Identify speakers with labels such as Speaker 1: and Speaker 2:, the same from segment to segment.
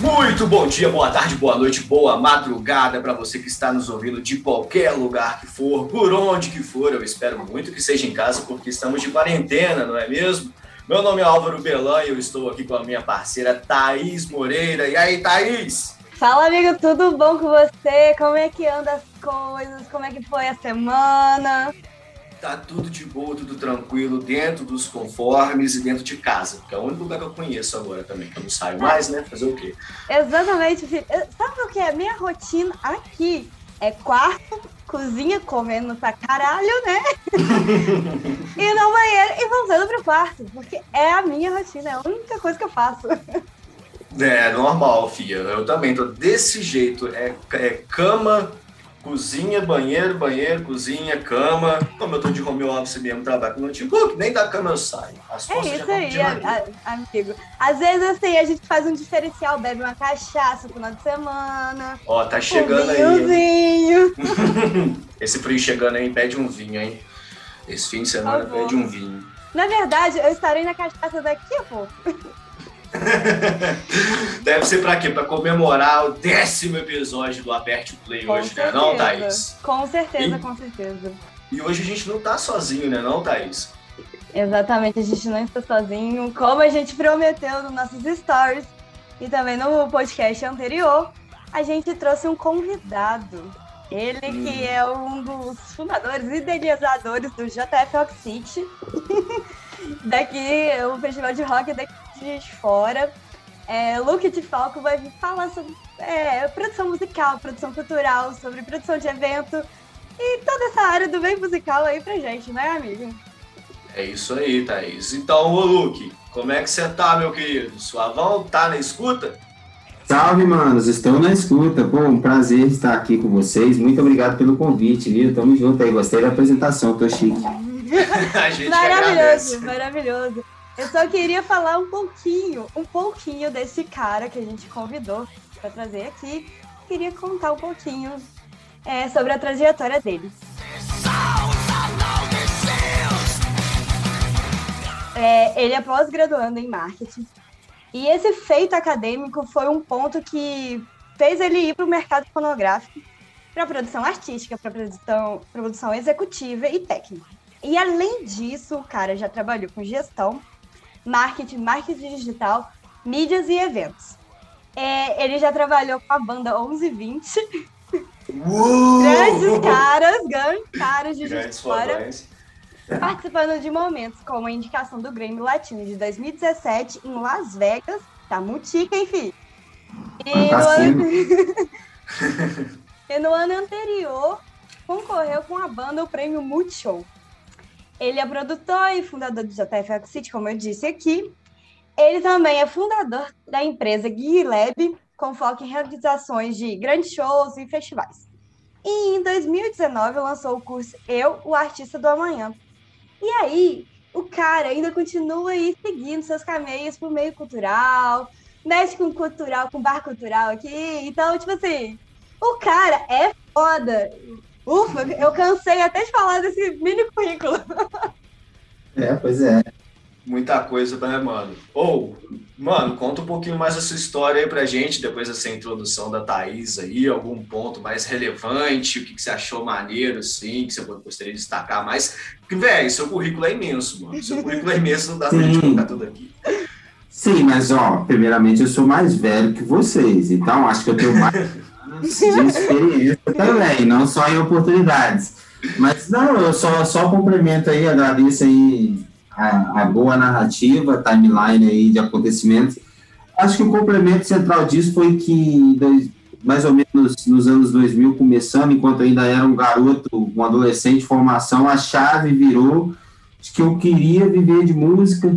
Speaker 1: Muito bom dia, boa tarde, boa noite, boa madrugada para você que está nos ouvindo de qualquer lugar que for, por onde que for. Eu espero muito que seja em casa, porque estamos de quarentena, não é mesmo? Meu nome é Álvaro Belan e eu estou aqui com a minha parceira Thaís Moreira. E aí, Thaís?
Speaker 2: Fala, amigo, tudo bom com você? Como é que anda as coisas? Como é que foi a semana?
Speaker 1: Tá tudo de boa, tudo tranquilo, dentro dos conformes e dentro de casa, porque é o único lugar que eu conheço agora também, que eu não saio mais, né? Fazer o quê?
Speaker 2: Exatamente, filho. Sabe o que é? Minha rotina aqui é quarto, cozinha, comendo pra caralho, né? e no banheiro e voltando pro quarto, porque é a minha rotina, é a única coisa que eu faço.
Speaker 1: É, normal, filha. Eu também tô desse jeito. É, é cama, cozinha, banheiro, banheiro, cozinha, cama. Como eu tô de home office mesmo, trabalho com notebook, nem da cama eu saio.
Speaker 2: As é isso aí, a, a, amigo. Às vezes, assim, a gente faz um diferencial, bebe uma cachaça no final de semana.
Speaker 1: Ó, tá chegando um
Speaker 2: aí.
Speaker 1: Esse frio chegando aí, pede um vinho, hein? Esse fim de semana pede um vinho.
Speaker 2: Na verdade, eu estarei na cachaça daqui a pouco.
Speaker 1: Deve ser para quê? Para comemorar o décimo episódio do Aperte o Play com hoje, certeza. né? Não, Thaís?
Speaker 2: Com certeza, e, com certeza.
Speaker 1: E hoje a gente não tá sozinho, né, não, Thaís?
Speaker 2: Exatamente, a gente não está sozinho. Como a gente prometeu nos nossos stories e também no podcast anterior, a gente trouxe um convidado. Ele hum. que é um dos fundadores e idealizadores do JF Rock City. daqui, o festival de rock daqui de fora. É, Luke de Falco vai falar sobre é, produção musical, produção cultural, sobre produção de evento e toda essa área do bem musical aí pra gente, né, amigo?
Speaker 1: É isso aí, Thaís. Então, ô Luke, como é que você tá, meu querido? Suavão, tá na escuta?
Speaker 3: Salve, manos, estou na escuta. Pô, um prazer estar aqui com vocês. Muito obrigado pelo convite, viu? Tamo junto aí, gostei da apresentação, tô chique.
Speaker 2: maravilhoso, maravilhoso. Eu só queria falar um pouquinho, um pouquinho desse cara que a gente convidou para trazer aqui. Queria contar um pouquinho é, sobre a trajetória dele. É, ele é pós-graduando em marketing. E esse feito acadêmico foi um ponto que fez ele ir para o mercado fonográfico, para produção artística, para produção, produção executiva e técnica. E além disso, o cara já trabalhou com gestão, marketing, marketing digital, mídias e eventos. É, ele já trabalhou com a banda 1120.
Speaker 1: Uou!
Speaker 2: Grandes caras, grandes caras de Juiz Fora. Participando de momentos como a indicação do Grammy Latino de 2017 em Las Vegas. Tá mutica, enfim. E, no ano... e no ano anterior, concorreu com a banda o prêmio Multishow. Ele é produtor e fundador do JF City, como eu disse aqui. Ele também é fundador da empresa Gui Lab, com foco em realizações de grandes shows e festivais. E em 2019 lançou o curso Eu, o Artista do Amanhã. E aí, o cara ainda continua aí seguindo seus caminhos por meio cultural, mexe com cultural, com bar cultural aqui. Então, tipo assim, o cara é foda. Ufa, eu cansei até de falar desse mini currículo.
Speaker 3: É, pois é.
Speaker 1: Muita coisa, né, mano? Ou, mano, conta um pouquinho mais a sua história aí pra gente, depois dessa introdução da Thaís aí, algum ponto mais relevante, o que, que você achou maneiro, assim, que você gostaria de destacar mais. Porque, velho, seu currículo é imenso, mano. Seu currículo é imenso, não dá pra gente colocar tudo aqui.
Speaker 3: Sim, mas, ó, primeiramente eu sou mais velho que vocês, então acho que eu tenho mais de experiência também, não só em oportunidades. Mas não, eu só, só complemento aí, agradeço aí a, a boa narrativa, timeline aí de acontecimentos. Acho que o complemento central disso foi que mais ou menos nos anos 2000, começando, enquanto ainda era um garoto, um adolescente de formação, a chave virou de que eu queria viver de música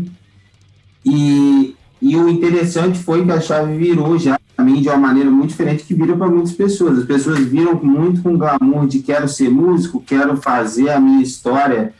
Speaker 3: e, e o interessante foi que a chave virou já mim de uma maneira muito diferente que vira para muitas pessoas. As pessoas viram muito com glamour de quero ser músico, quero fazer a minha história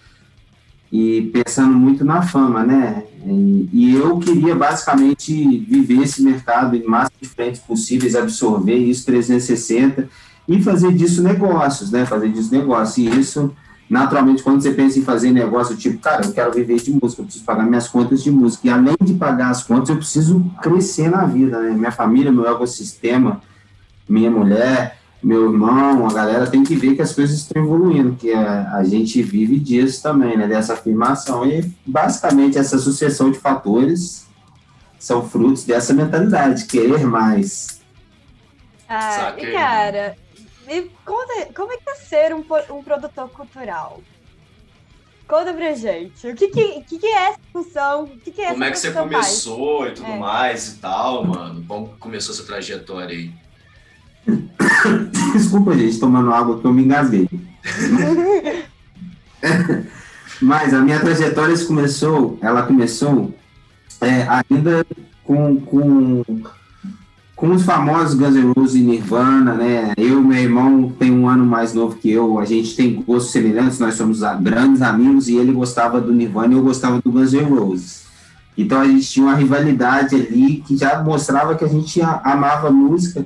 Speaker 3: e pensando muito na fama, né? E, e eu queria basicamente viver esse mercado em máximo de possíveis, absorver isso 360 e fazer disso negócios, né? Fazer disso negócio. E isso, naturalmente, quando você pensa em fazer negócio, tipo, cara, eu quero viver de música, eu preciso pagar minhas contas de música. E além de pagar as contas, eu preciso crescer na vida, né? Minha família, meu ecossistema, minha mulher, meu irmão, a galera tem que ver que as coisas estão evoluindo, que a, a gente vive disso também, né? Dessa afirmação. E basicamente essa sucessão de fatores são frutos dessa mentalidade, querer mais.
Speaker 2: Ah, e cara, me conta, como é que é ser um, um produtor cultural? Conta pra gente. O que, que, que, que é essa função? O que, que é
Speaker 1: Como é que você começou faz? e tudo é. mais e tal, mano? Como começou essa trajetória aí?
Speaker 3: Desculpa, gente, tomando água que eu me engasguei. Mas a minha trajetória começou, ela começou é, ainda com, com, com os famosos Guns N' Roses e Nirvana, né? Eu meu irmão tem um ano mais novo que eu, a gente tem gostos semelhantes, nós somos grandes amigos e ele gostava do Nirvana e eu gostava do Guns N' Roses. Então a gente tinha uma rivalidade ali que já mostrava que a gente amava música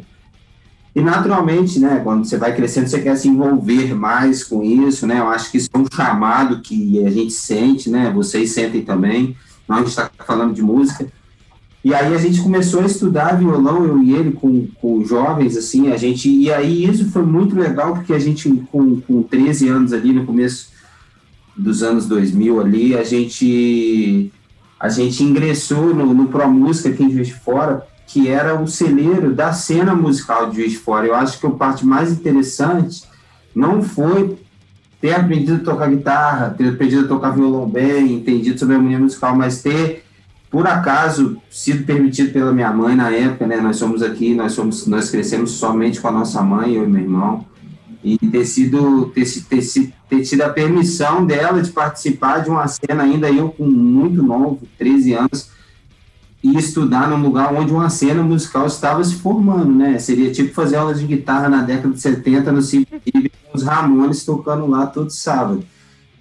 Speaker 3: e naturalmente, né, quando você vai crescendo, você quer se envolver mais com isso, né? Eu acho que isso é um chamado que a gente sente, né? Vocês sentem também. Nós gente está falando de música. E aí a gente começou a estudar violão, eu e ele, com, com jovens, assim, a gente... E aí isso foi muito legal, porque a gente, com, com 13 anos ali, no começo dos anos 2000 ali, a gente... A gente ingressou no, no Pro Música aqui em Juiz de Fora, que era o celeiro da cena musical de Juiz de Fora. Eu acho que a parte mais interessante não foi ter aprendido a tocar guitarra, ter aprendido a tocar violão bem, entendido sobre a harmonia musical, mas ter, por acaso, sido permitido pela minha mãe na época, né? Nós somos aqui, nós somos, nós crescemos somente com a nossa mãe, eu e meu irmão, e ter sido, ter, ter, ter tido a permissão dela de participar de uma cena ainda eu com muito novo, 13 anos, e estudar num lugar onde uma cena musical estava se formando, né? Seria tipo fazer aulas de guitarra na década de 70 no CBT, com os Ramones tocando lá todo sábado.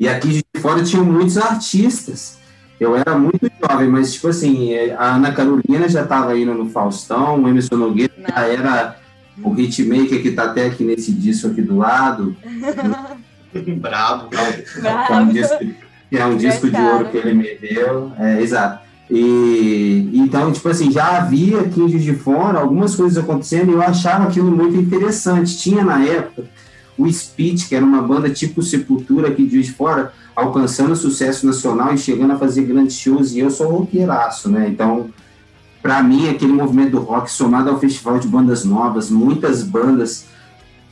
Speaker 3: E aqui de fora tinham muitos artistas. Eu era muito jovem, mas tipo assim, a Ana Carolina já estava indo no Faustão, o Emerson Nogueira Não. já era o hitmaker que está até aqui nesse disco aqui do lado.
Speaker 1: Bravo.
Speaker 3: É, é um disco, é um disco de ouro que ele me deu. É, exato. E então, tipo assim, já havia aqui em Juiz de Fora algumas coisas acontecendo e eu achava aquilo muito interessante. Tinha na época o Speed, que era uma banda tipo Sepultura aqui de Fora, alcançando sucesso nacional e chegando a fazer grandes shows, e eu sou roqueiraço, né? Então, para mim, aquele movimento do rock somado ao festival de bandas novas, muitas bandas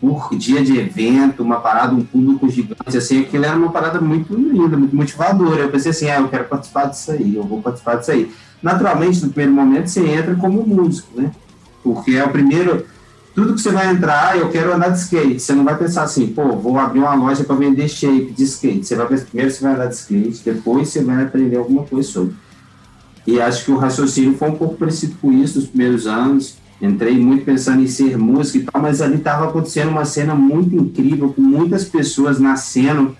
Speaker 3: por dia de evento, uma parada, um público gigante, assim, aquilo era uma parada muito linda, muito motivadora. Eu pensei assim, ah, eu quero participar disso aí, eu vou participar disso aí. Naturalmente, no primeiro momento, você entra como músico, né? Porque é o primeiro, tudo que você vai entrar, eu quero andar de skate. Você não vai pensar assim, pô, vou abrir uma loja para vender shape de skate. Você vai primeiro você vai andar de skate, depois você vai aprender alguma coisa sobre. E acho que o raciocínio foi um pouco parecido com isso nos primeiros anos entrei muito pensando em ser músico e tal, mas ali estava acontecendo uma cena muito incrível, com muitas pessoas nascendo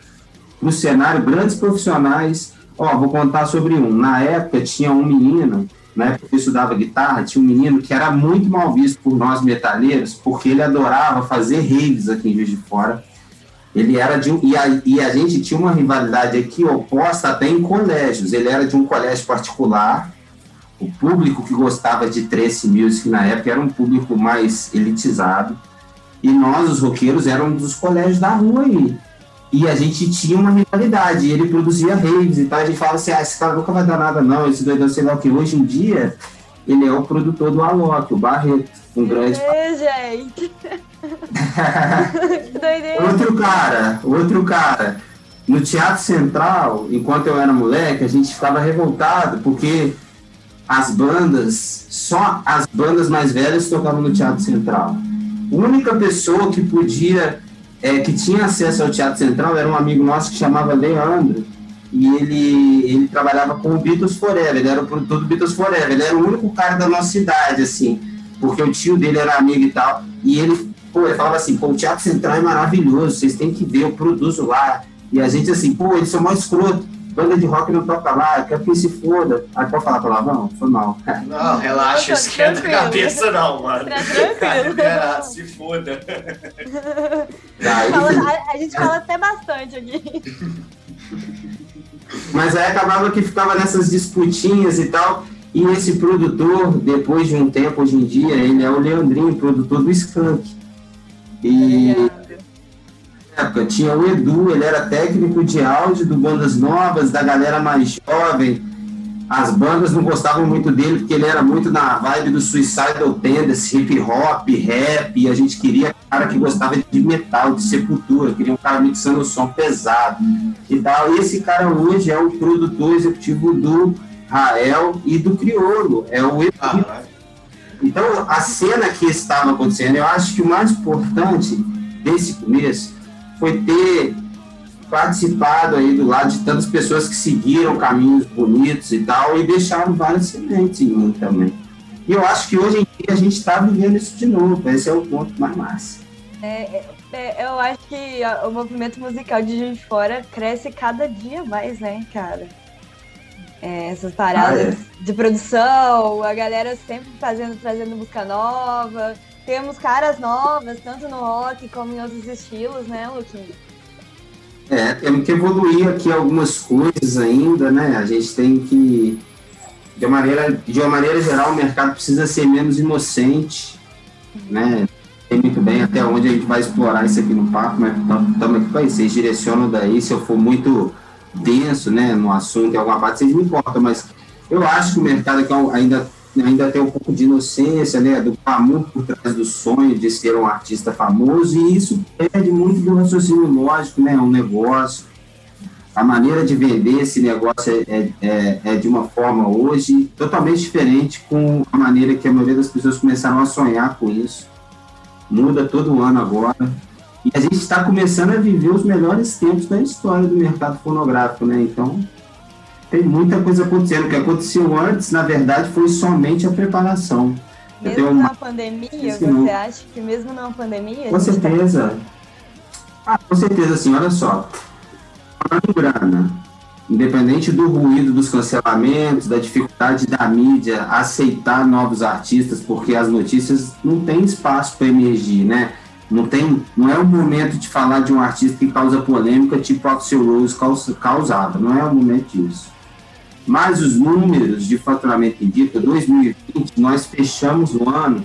Speaker 3: no cenário, grandes profissionais. Ó, vou contar sobre um. Na época tinha um menino, na que eu estudava guitarra, tinha um menino que era muito mal visto por nós metaleiros, porque ele adorava fazer raves aqui em Juiz de Fora. Ele era de um, e a, e a gente tinha uma rivalidade aqui oposta até em colégios. Ele era de um colégio particular, o público que gostava de Trace Music na época era um público mais elitizado. E nós, os roqueiros, éramos dos colégios da rua aí. E a gente tinha uma rivalidade. ele produzia raves e tal. A gente falava assim: ah, esse cara nunca vai dar nada, não. Esse doidão, sei lá o que. Hoje em dia, ele é o produtor do Alok, o Barreto. Um grande.
Speaker 2: É, gente.
Speaker 3: outro cara, outro cara. No Teatro Central, enquanto eu era moleque, a gente ficava revoltado porque as bandas, só as bandas mais velhas tocavam no Teatro Central. A única pessoa que podia, é, que tinha acesso ao Teatro Central era um amigo nosso que chamava Leandro, e ele, ele trabalhava com o Beatles Forever, ele era o produtor do Beatles Forever, ele era o único cara da nossa cidade, assim, porque o tio dele era amigo e tal, e ele, pô, ele falava assim, pô, o Teatro Central é maravilhoso, vocês têm que ver, eu produzo lá, e a gente assim, pô, eles são mais escroto, banda de rock não toca lá, quer que se foda. Aí pode falar palavrão? Foi mal.
Speaker 1: Não, relaxa, esquenta a cabeça não, mano.
Speaker 2: Tá tranquilo.
Speaker 1: É, se foda.
Speaker 3: Daí,
Speaker 2: a, a gente fala até bastante aqui.
Speaker 3: Mas aí acabava que ficava nessas disputinhas e tal. E esse produtor, depois de um tempo, hoje em dia, ele é o Leandrinho, produtor do Skank. E época tinha o Edu, ele era técnico de áudio do Bandas Novas, da galera mais jovem. As bandas não gostavam muito dele, porque ele era muito na vibe do Suicidal Tendency, hip hop, rap, e a gente queria cara que gostava de metal, de sepultura, queria um cara mixando o som pesado e tal. E esse cara hoje é o produtor executivo do Rael e do Criolo, é o Edu.
Speaker 1: Ah,
Speaker 3: Então, a cena que estava acontecendo, eu acho que o mais importante desse começo foi ter participado aí do lado de tantas pessoas que seguiram caminhos bonitos e tal e deixaram várias sementes em mim também. E eu acho que hoje em dia a gente está vivendo isso de novo. Esse é o ponto mais massa.
Speaker 2: É, é, eu acho que o movimento musical de Juiz de Fora cresce cada dia mais, né, cara? É, essas paradas de produção, a galera sempre fazendo, trazendo música nova. Temos caras novas, tanto no rock como em outros estilos, né, Luquinho?
Speaker 3: É, temos que evoluir aqui algumas coisas ainda, né? A gente tem que, de uma maneira, de uma maneira geral, o mercado precisa ser menos inocente, né? Sei muito bem até onde a gente vai explorar isso aqui no papo, mas estamos aqui para isso. Vocês direcionam daí, se eu for muito denso, né, no assunto, em alguma parte, vocês me cortam, mas eu acho que o mercado aqui ainda ainda tem um pouco de inocência, né, do glamour por trás do sonho de ser um artista famoso, e isso perde muito do raciocínio lógico, né, um negócio. A maneira de vender esse negócio é, é, é de uma forma hoje totalmente diferente com a maneira que a maioria das pessoas começaram a sonhar com isso. Muda todo ano agora. E a gente está começando a viver os melhores tempos da história do mercado fonográfico, né? Então, tem muita coisa acontecendo. O que aconteceu antes, na verdade, foi somente a preparação.
Speaker 2: Mesmo
Speaker 3: uma-
Speaker 2: na pandemia,
Speaker 3: não.
Speaker 2: você acha que mesmo na pandemia...
Speaker 3: Com
Speaker 2: tá-
Speaker 3: certeza. Ah, com certeza, assim, olha só. Falando grana, independente do ruído dos cancelamentos, da dificuldade da mídia aceitar novos artistas, porque as notícias não têm espaço para emergir, né? Não, tem, não é o momento de falar de um artista que causa polêmica, tipo Axel Rose caus- causava, não é o momento disso. Mas os números de faturamento indicam, 2020, nós fechamos o ano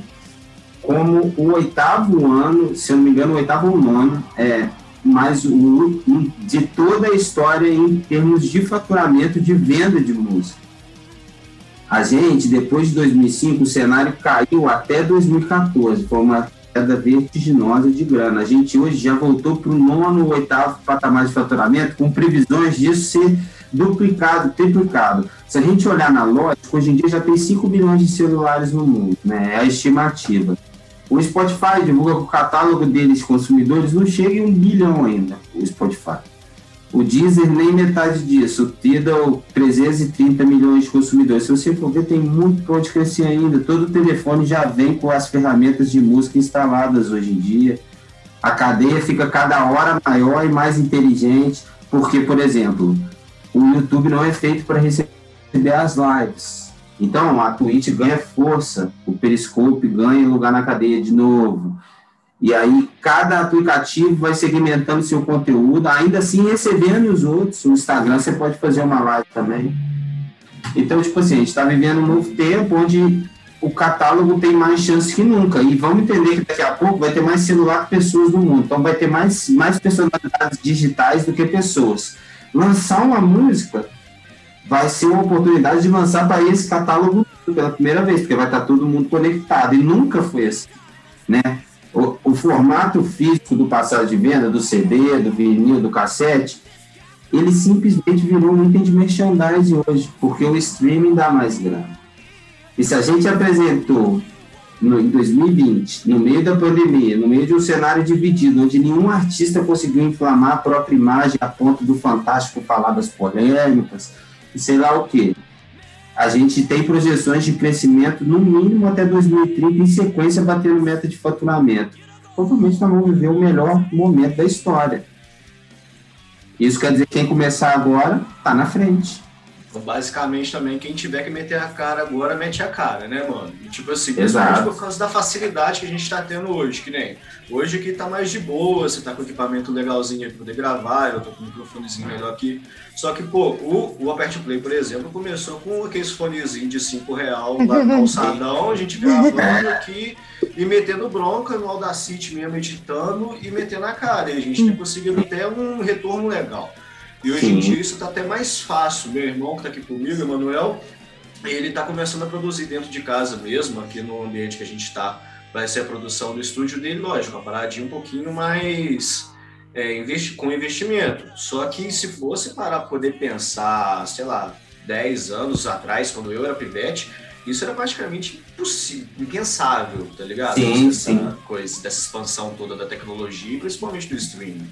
Speaker 3: como o oitavo ano, se eu não me engano, o oitavo ano, é, mais um de toda a história em termos de faturamento de venda de música. A gente, depois de 2005, o cenário caiu até 2014, foi uma queda vertiginosa de grana. A gente hoje já voltou para o nono, oitavo patamar de faturamento, com previsões disso ser duplicado, triplicado. Se a gente olhar na lógica, hoje em dia já tem 5 milhões de celulares no mundo, né? é a estimativa. O Spotify divulga que o catálogo deles consumidores não chega em um bilhão ainda, o Spotify. O Deezer nem metade disso, Tidal 330 milhões de consumidores. Se você for ver, tem muito para onde crescer ainda. Todo telefone já vem com as ferramentas de música instaladas hoje em dia. A cadeia fica cada hora maior e mais inteligente, porque, por exemplo, o YouTube não é feito para receber as lives. Então, a Twitch ganha força, o Periscope ganha lugar na cadeia de novo. E aí, cada aplicativo vai segmentando seu conteúdo, ainda assim recebendo os outros. No Instagram, você pode fazer uma live também. Então, tipo assim, a gente está vivendo um novo tempo onde o catálogo tem mais chances que nunca. E vamos entender que daqui a pouco vai ter mais celular que pessoas no mundo. Então, vai ter mais, mais personalidades digitais do que pessoas. Lançar uma música vai ser uma oportunidade de lançar para esse catálogo pela primeira vez, porque vai estar todo mundo conectado. E nunca foi assim, né? O, o, formato físico do passado de venda, do CD, do vinil, do cassete, ele simplesmente virou um item de merchandising hoje, porque o streaming dá mais grana. E se a gente apresentou no, em 2020, no meio da pandemia, no meio de um cenário dividido, onde nenhum artista conseguiu inflamar a própria imagem a ponto do Fantástico falar das polêmicas, e sei lá o quê. A gente tem projeções de crescimento no mínimo até 2030, em sequência batendo meta de faturamento. Provavelmente nós vamos viver o melhor momento da história. Isso quer dizer que quem começar agora está na frente.
Speaker 1: Então, basicamente, também, quem tiver que meter a cara agora, mete a cara, né, mano? E, tipo assim, por causa da facilidade que a gente tá tendo hoje, que nem hoje aqui tá mais de boa, você tá com equipamento legalzinho aí pra poder gravar, eu tô com um microfonezinho melhor aqui. Só que, pô, o, o Apert Play, por exemplo, começou com aqueles fonezinhos de 5 real lá no calçadão, a gente gravando aqui e metendo bronca no Audacity mesmo, editando e metendo a cara. E a gente tem conseguido até um retorno legal. E hoje em
Speaker 3: Sim.
Speaker 1: dia isso está até mais fácil. Meu irmão que está aqui comigo, Emanuel, ele está começando a produzir dentro de casa mesmo, aqui no ambiente que a gente está. Vai ser a produção do estúdio dele, lógico, uma paradinha um pouquinho mais é, investi com investimento. Só que se fosse para poder pensar, sei lá, 10 anos atrás, quando eu era pivete, isso era praticamente impossível, impensável, tá ligado?
Speaker 3: Sim,
Speaker 1: Essa
Speaker 3: sim.
Speaker 1: coisa, dessa expansão toda da tecnologia, principalmente do streaming.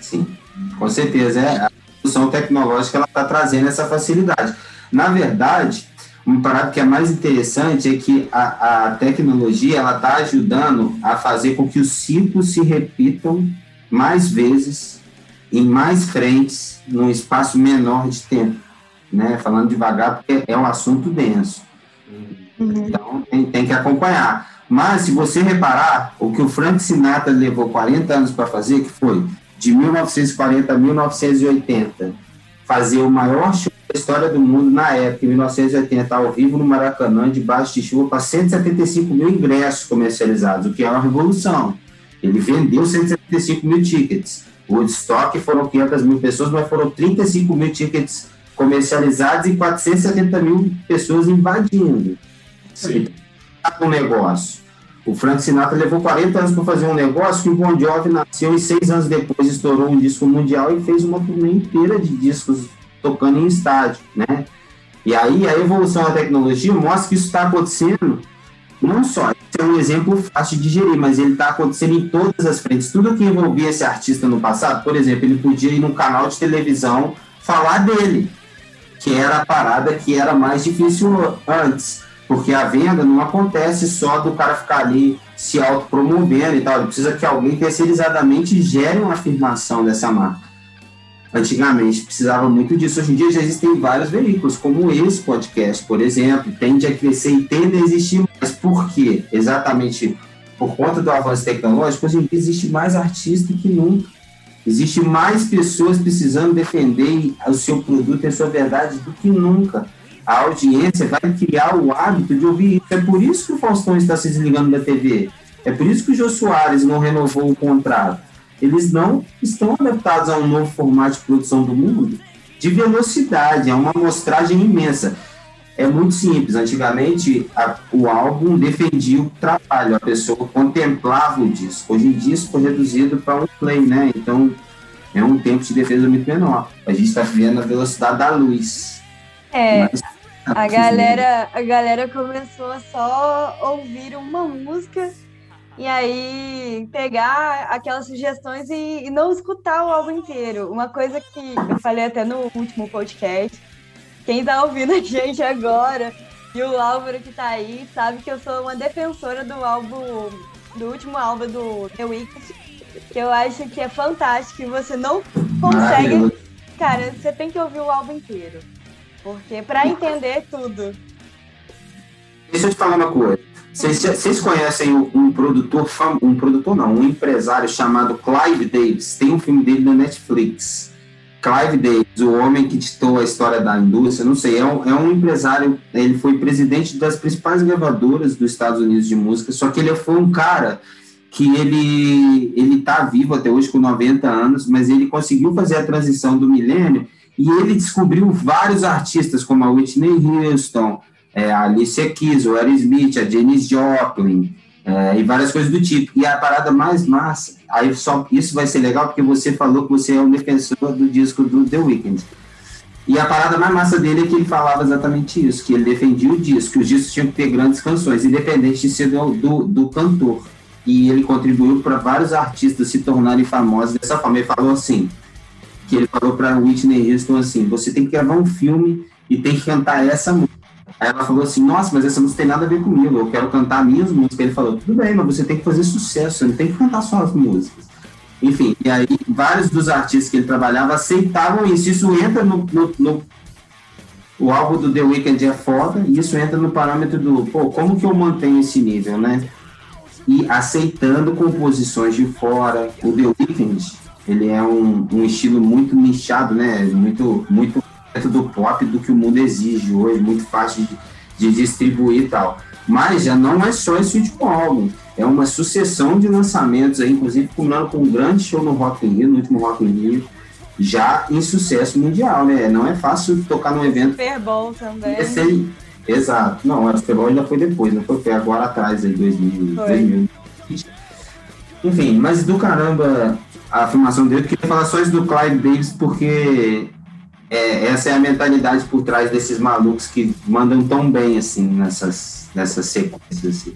Speaker 3: Sim, com certeza. É, a evolução tecnológica ela está trazendo essa facilidade. Na verdade, um parado que é mais interessante é que a, a tecnologia ela está ajudando a fazer com que os ciclos se repitam mais vezes, em mais frentes, num espaço menor de tempo. Né? Falando devagar, porque é um assunto denso. Então, tem, tem que acompanhar. Mas, se você reparar, o que o Frank Sinatra levou 40 anos para fazer, que foi de 1940 a 1980, fazer o maior show da história do mundo na época, em 1980, ao vivo no Maracanã, debaixo de chuva, para 175 mil ingressos comercializados, o que é uma revolução. Ele vendeu 175 mil tickets. O Woodstock foram 500 mil pessoas, mas foram 35 mil tickets comercializados e 470 mil pessoas invadindo
Speaker 1: Sim.
Speaker 3: um negócio. O Frank Sinatra levou 40 anos para fazer um negócio que o Bon Jovi nasceu e seis anos depois estourou um disco mundial e fez uma turnê inteira de discos tocando em estádio, né? E aí a evolução da tecnologia mostra que isso está acontecendo não só, é um exemplo fácil de digerir, mas ele está acontecendo em todas as frentes. Tudo que envolvia esse artista no passado, por exemplo, ele podia ir num canal de televisão falar dele, que era a parada que era mais difícil antes porque a venda não acontece só do cara ficar ali se autopromovendo e tal, ele precisa que alguém terceirizadamente gere uma afirmação dessa marca. Antigamente precisava muito disso, hoje em dia já existem vários veículos, como esse podcast, por exemplo, tende a crescer e tende a existir mais. Por quê? Exatamente por conta do avanço tecnológico, hoje em dia existe mais artista que nunca. Existe mais pessoas precisando defender o seu produto e a sua verdade do que nunca a audiência vai criar o hábito de ouvir isso. É por isso que o Faustão está se desligando da TV. É por isso que o Jô Soares não renovou o contrato. Eles não estão adaptados a um novo formato de produção do mundo de velocidade, é uma amostragem imensa. É muito simples. Antigamente, a, o álbum defendia o trabalho, a pessoa contemplava o disco. Hoje em dia, isso foi reduzido para um play, né? Então, é um tempo de defesa muito menor. A gente está vivendo a velocidade da luz.
Speaker 2: É,
Speaker 3: Mas-
Speaker 2: a galera, a galera começou a só ouvir uma música e aí pegar aquelas sugestões e, e não escutar o álbum inteiro. Uma coisa que eu falei até no último podcast, quem tá ouvindo a gente agora e o Álvaro que tá aí sabe que eu sou uma defensora do álbum, do último álbum do The Weeknd, que eu acho que é fantástico e você não consegue
Speaker 3: Maravilhoso.
Speaker 2: Cara, você tem que ouvir o álbum inteiro. Porque pra entender tudo.
Speaker 3: Deixa eu te falar uma coisa. Vocês, conhecem um, um produtor, fam- um produtor não, um empresário chamado Clive Davis. Tem um filme dele na Netflix. Clive Davis, o homem que ditou a história da indústria, não sei, é um, é um empresário, ele foi presidente das principais gravadoras dos Estados Unidos de música, só que ele foi um cara que ele ele tá vivo até hoje com 90 anos, mas ele conseguiu fazer a transição do milênio e ele descobriu vários artistas como a Whitney Houston, é, a Alicia Keys, o Aerosmith, a Janis Joplin é, e várias coisas do tipo. E a parada mais massa, aí só isso vai ser legal porque você falou que você é um defensor do disco do The Weeknd. E a parada mais massa dele é que ele falava exatamente isso, que ele defendia o disco, que os discos tinham que ter grandes canções, independente de ser do, do, do cantor. E ele contribuiu para vários artistas se tornarem famosos dessa forma. Ele falou assim, que ele falou para Whitney Houston assim, você tem que gravar um filme e tem que cantar essa música. Aí ela falou assim, nossa, mas essa música tem nada a ver comigo, eu quero cantar minhas músicas. Ele falou, tudo bem, mas você tem que fazer sucesso, você não tem que cantar só as músicas. Enfim, e aí vários dos artistas que ele trabalhava aceitavam isso. Isso entra no, no, no o álbum do The Weeknd é foda, e isso entra no parâmetro do, pô, como que eu mantenho esse nível, né? E aceitando composições de fora. O The Weeknd, ele é um, um estilo muito nichado, né? Muito, muito dentro do pop do que o mundo exige hoje, muito fácil de, de distribuir e tal. Mas já não é só esse último álbum, é uma sucessão de lançamentos, aí, inclusive combinando com um grande show no Rock in Rio, no último Rock in Rio, já em sucesso mundial, né? Não é fácil tocar num evento.
Speaker 2: Super Bowl também.
Speaker 3: Esse exato. Não, o Super Bowl ainda foi depois, não foi, foi agora atrás, aí, 2000, 2020. Enfim, mas do caramba a afirmação dele, eu queria falar só isso do Clyde Davis, porque é, essa é a mentalidade por trás desses malucos que mandam tão bem, assim, nessas, nessas sequências, assim.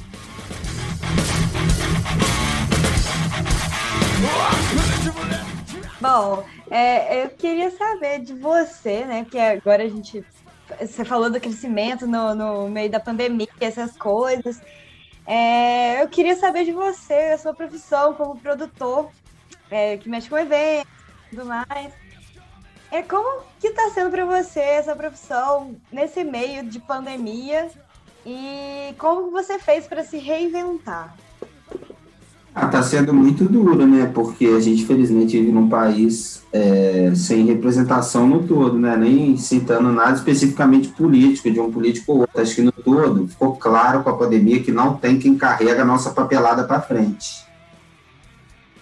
Speaker 2: Bom, é, eu queria saber de você, né? Porque agora a gente. Você falou do crescimento no, no meio da pandemia, essas coisas. É, eu queria saber de você, a sua profissão como produtor, é, que mexe com eventos e tudo mais. É, como que está sendo para você essa profissão nesse meio de pandemia e como você fez para se reinventar?
Speaker 3: Ah, tá sendo muito duro, né? Porque a gente, felizmente, vive num país é, sem representação no todo, né? Nem citando nada especificamente político, de um político ou outro. Acho que no todo ficou claro com a pandemia que não tem quem carrega a nossa papelada para frente.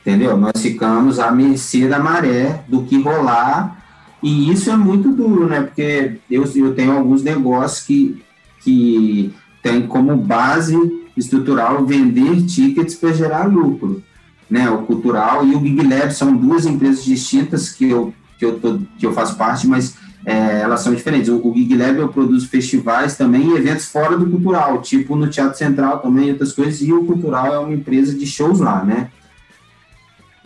Speaker 3: Entendeu? Nós ficamos à mercê da maré, do que rolar, e isso é muito duro, né? Porque eu, eu tenho alguns negócios que, que têm como base estrutural vender tickets para gerar lucro. Né, o Cultural e o Gig Lab são duas empresas distintas que eu, que eu, tô, que eu faço parte, mas é, elas são diferentes. O, o Gig Lab eu produzo festivais também e eventos fora do Cultural, tipo no Teatro Central também e outras coisas, e o Cultural é uma empresa de shows lá, né?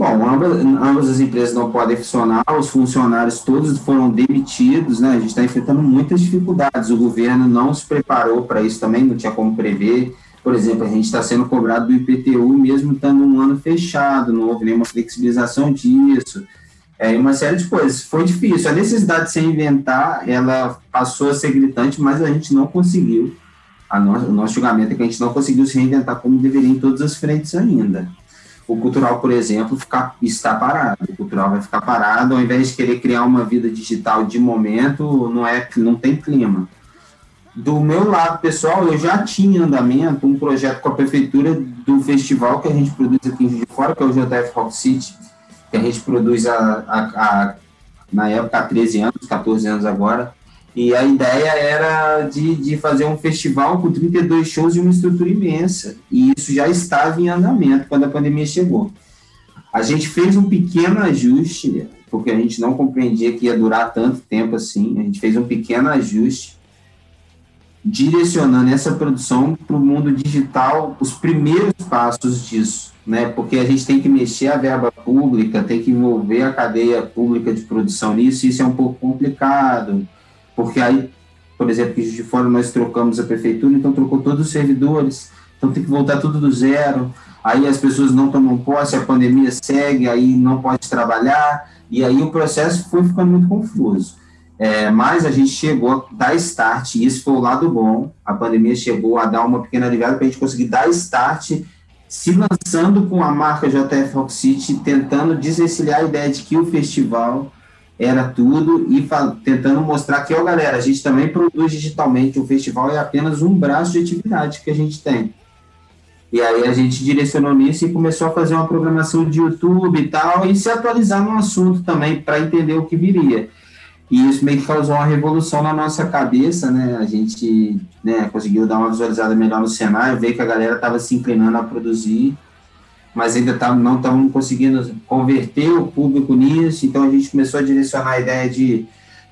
Speaker 3: Bom, ambas, ambas as empresas não podem funcionar, os funcionários todos foram demitidos, né? A gente está enfrentando muitas dificuldades. O governo não se preparou para isso também, não tinha como prever. Por exemplo, a gente está sendo cobrado do IPTU mesmo estando um ano fechado, não houve nenhuma flexibilização disso. É, uma série de coisas. Foi difícil. A necessidade de se inventar, ela passou a ser gritante, mas a gente não conseguiu. A o nosso julgamento é que a gente não conseguiu se reinventar como deveria em todas as frentes ainda. O cultural, por exemplo, ficar, está parado. O cultural vai ficar parado, ao invés de querer criar uma vida digital de momento, não é, não tem clima. Do meu lado pessoal, eu já tinha em andamento um projeto com a prefeitura do festival que a gente produz aqui em de Fora, que é o JF Rock City, que a gente produz a, na época há 13 anos, 14 anos agora. E a ideia era de, de fazer um festival com 32 shows e uma estrutura imensa. E isso já estava em andamento quando a pandemia chegou. A gente fez um pequeno ajuste, porque a gente não compreendia que ia durar tanto tempo assim. A gente fez um pequeno ajuste direcionando essa produção para o mundo digital, os primeiros passos disso, né? Porque a gente tem que mexer a verba pública, tem que envolver a cadeia pública de produção nisso, e isso é um pouco complicado, porque aí, por exemplo, que de fora nós trocamos a prefeitura, então trocou todos os servidores, então tem que voltar tudo do zero, aí as pessoas não tomam posse, a pandemia segue, aí não pode trabalhar, e aí o processo foi ficando muito confuso. É, mas a gente chegou a dar start, e isso foi o lado bom. A pandemia chegou a dar uma pequena aliviada para a gente conseguir dar start, se lançando com a marca JF Rock City, tentando desvencilhar a ideia de que o festival era tudo e tentando mostrar que, ó, galera, a gente também produz digitalmente. O festival é apenas um braço de atividade que a gente tem. E aí a gente direcionou nisso e começou a fazer uma programação de YouTube e tal, e se atualizar no assunto também para entender o que viria. E isso meio que causou uma revolução na nossa cabeça, né? A gente né, conseguiu dar uma visualizada melhor no cenário, ver que a galera estava se inclinando a produzir, mas ainda tá, não estavam conseguindo converter o público nisso, então a gente começou a direcionar a ideia de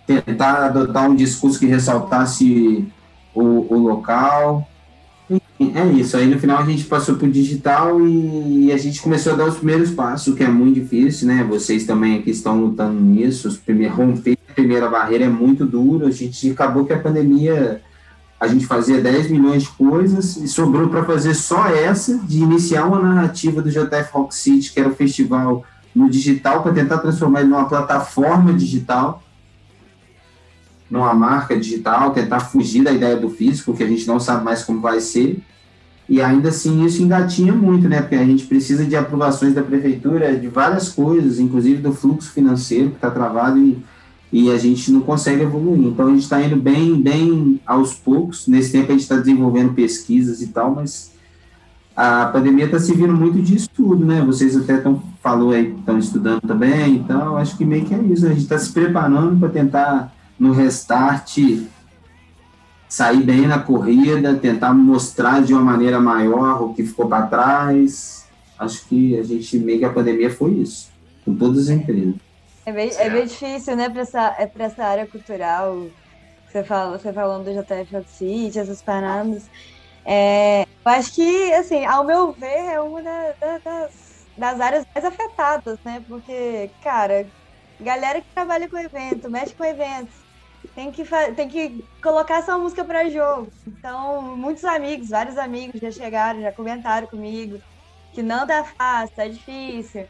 Speaker 3: tentar adotar um discurso que ressaltasse o, o local, é isso. Aí no final a gente passou para o digital e a gente começou a dar os primeiros passos, que é muito difícil, né? Vocês também aqui estão lutando nisso. Romper a primeira barreira é muito duro. A gente acabou que a pandemia a gente fazia 10 milhões de coisas e sobrou para fazer só essa, de iniciar uma narrativa do JF Rock City, que era o festival no digital para tentar transformar ele numa plataforma digital, numa marca digital, tentar fugir da ideia do físico, que a gente não sabe mais como vai ser. E ainda assim isso engatinha muito, né? Porque a gente precisa de aprovações da prefeitura de várias coisas, inclusive do fluxo financeiro que está travado e, e a gente não consegue evoluir. Então a gente está indo bem, bem aos poucos. Nesse tempo a gente está desenvolvendo pesquisas e tal, mas a pandemia está servindo muito de estudo, né? Vocês até estão falou aí estão estudando também, então acho que meio que é isso. A gente está se preparando para tentar no restart sair bem na corrida, tentar mostrar de uma maneira maior o que ficou para trás. Acho que a gente meio que a pandemia foi isso, com todas as empresas.
Speaker 2: É bem, é bem difícil, né, para essa, é essa área cultural. Você, fala, você falando do JF City, essas paradas. É, eu acho que, assim, ao meu ver, é uma da, da, das, das áreas mais afetadas, né? Porque, cara, galera que trabalha com evento, mexe com eventos, tem que, tem que colocar sua música para jogo. Então, muitos amigos, vários amigos já chegaram, já comentaram comigo que não tá fácil, tá difícil.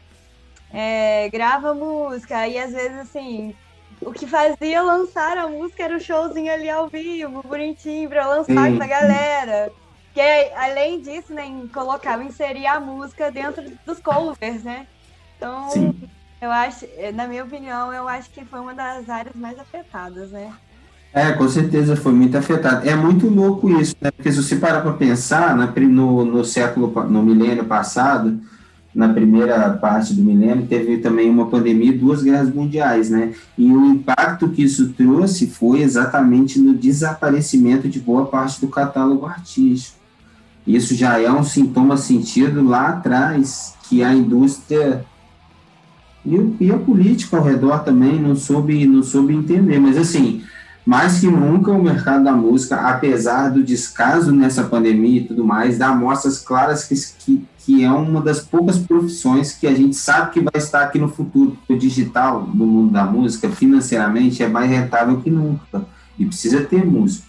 Speaker 2: É, grava música, e às vezes, assim, o que fazia lançar a música era o showzinho ali ao vivo, bonitinho, pra lançar com a galera. Que além disso, né, colocava, inserir a música dentro dos covers, né? Então, Sim. eu acho, na minha opinião, eu acho que foi uma das áreas mais afetadas, né?
Speaker 3: É, com certeza foi muito afetado. É muito louco isso, né? Porque se você parar para pensar, no, no século, no milênio passado, na primeira parte do milênio, teve também uma pandemia e duas guerras mundiais, né? E o impacto que isso trouxe foi exatamente no desaparecimento de boa parte do catálogo artístico. Isso já é um sintoma sentido lá atrás, que a indústria e, e a política ao redor também não soube, não soube entender. Mas, assim, mais que nunca o mercado da música, apesar do descaso nessa pandemia e tudo mais, dá amostras claras que, que, que é uma das poucas profissões que a gente sabe que vai estar aqui no futuro. O digital, no mundo da música, financeiramente, é mais rentável que nunca. E precisa ter música.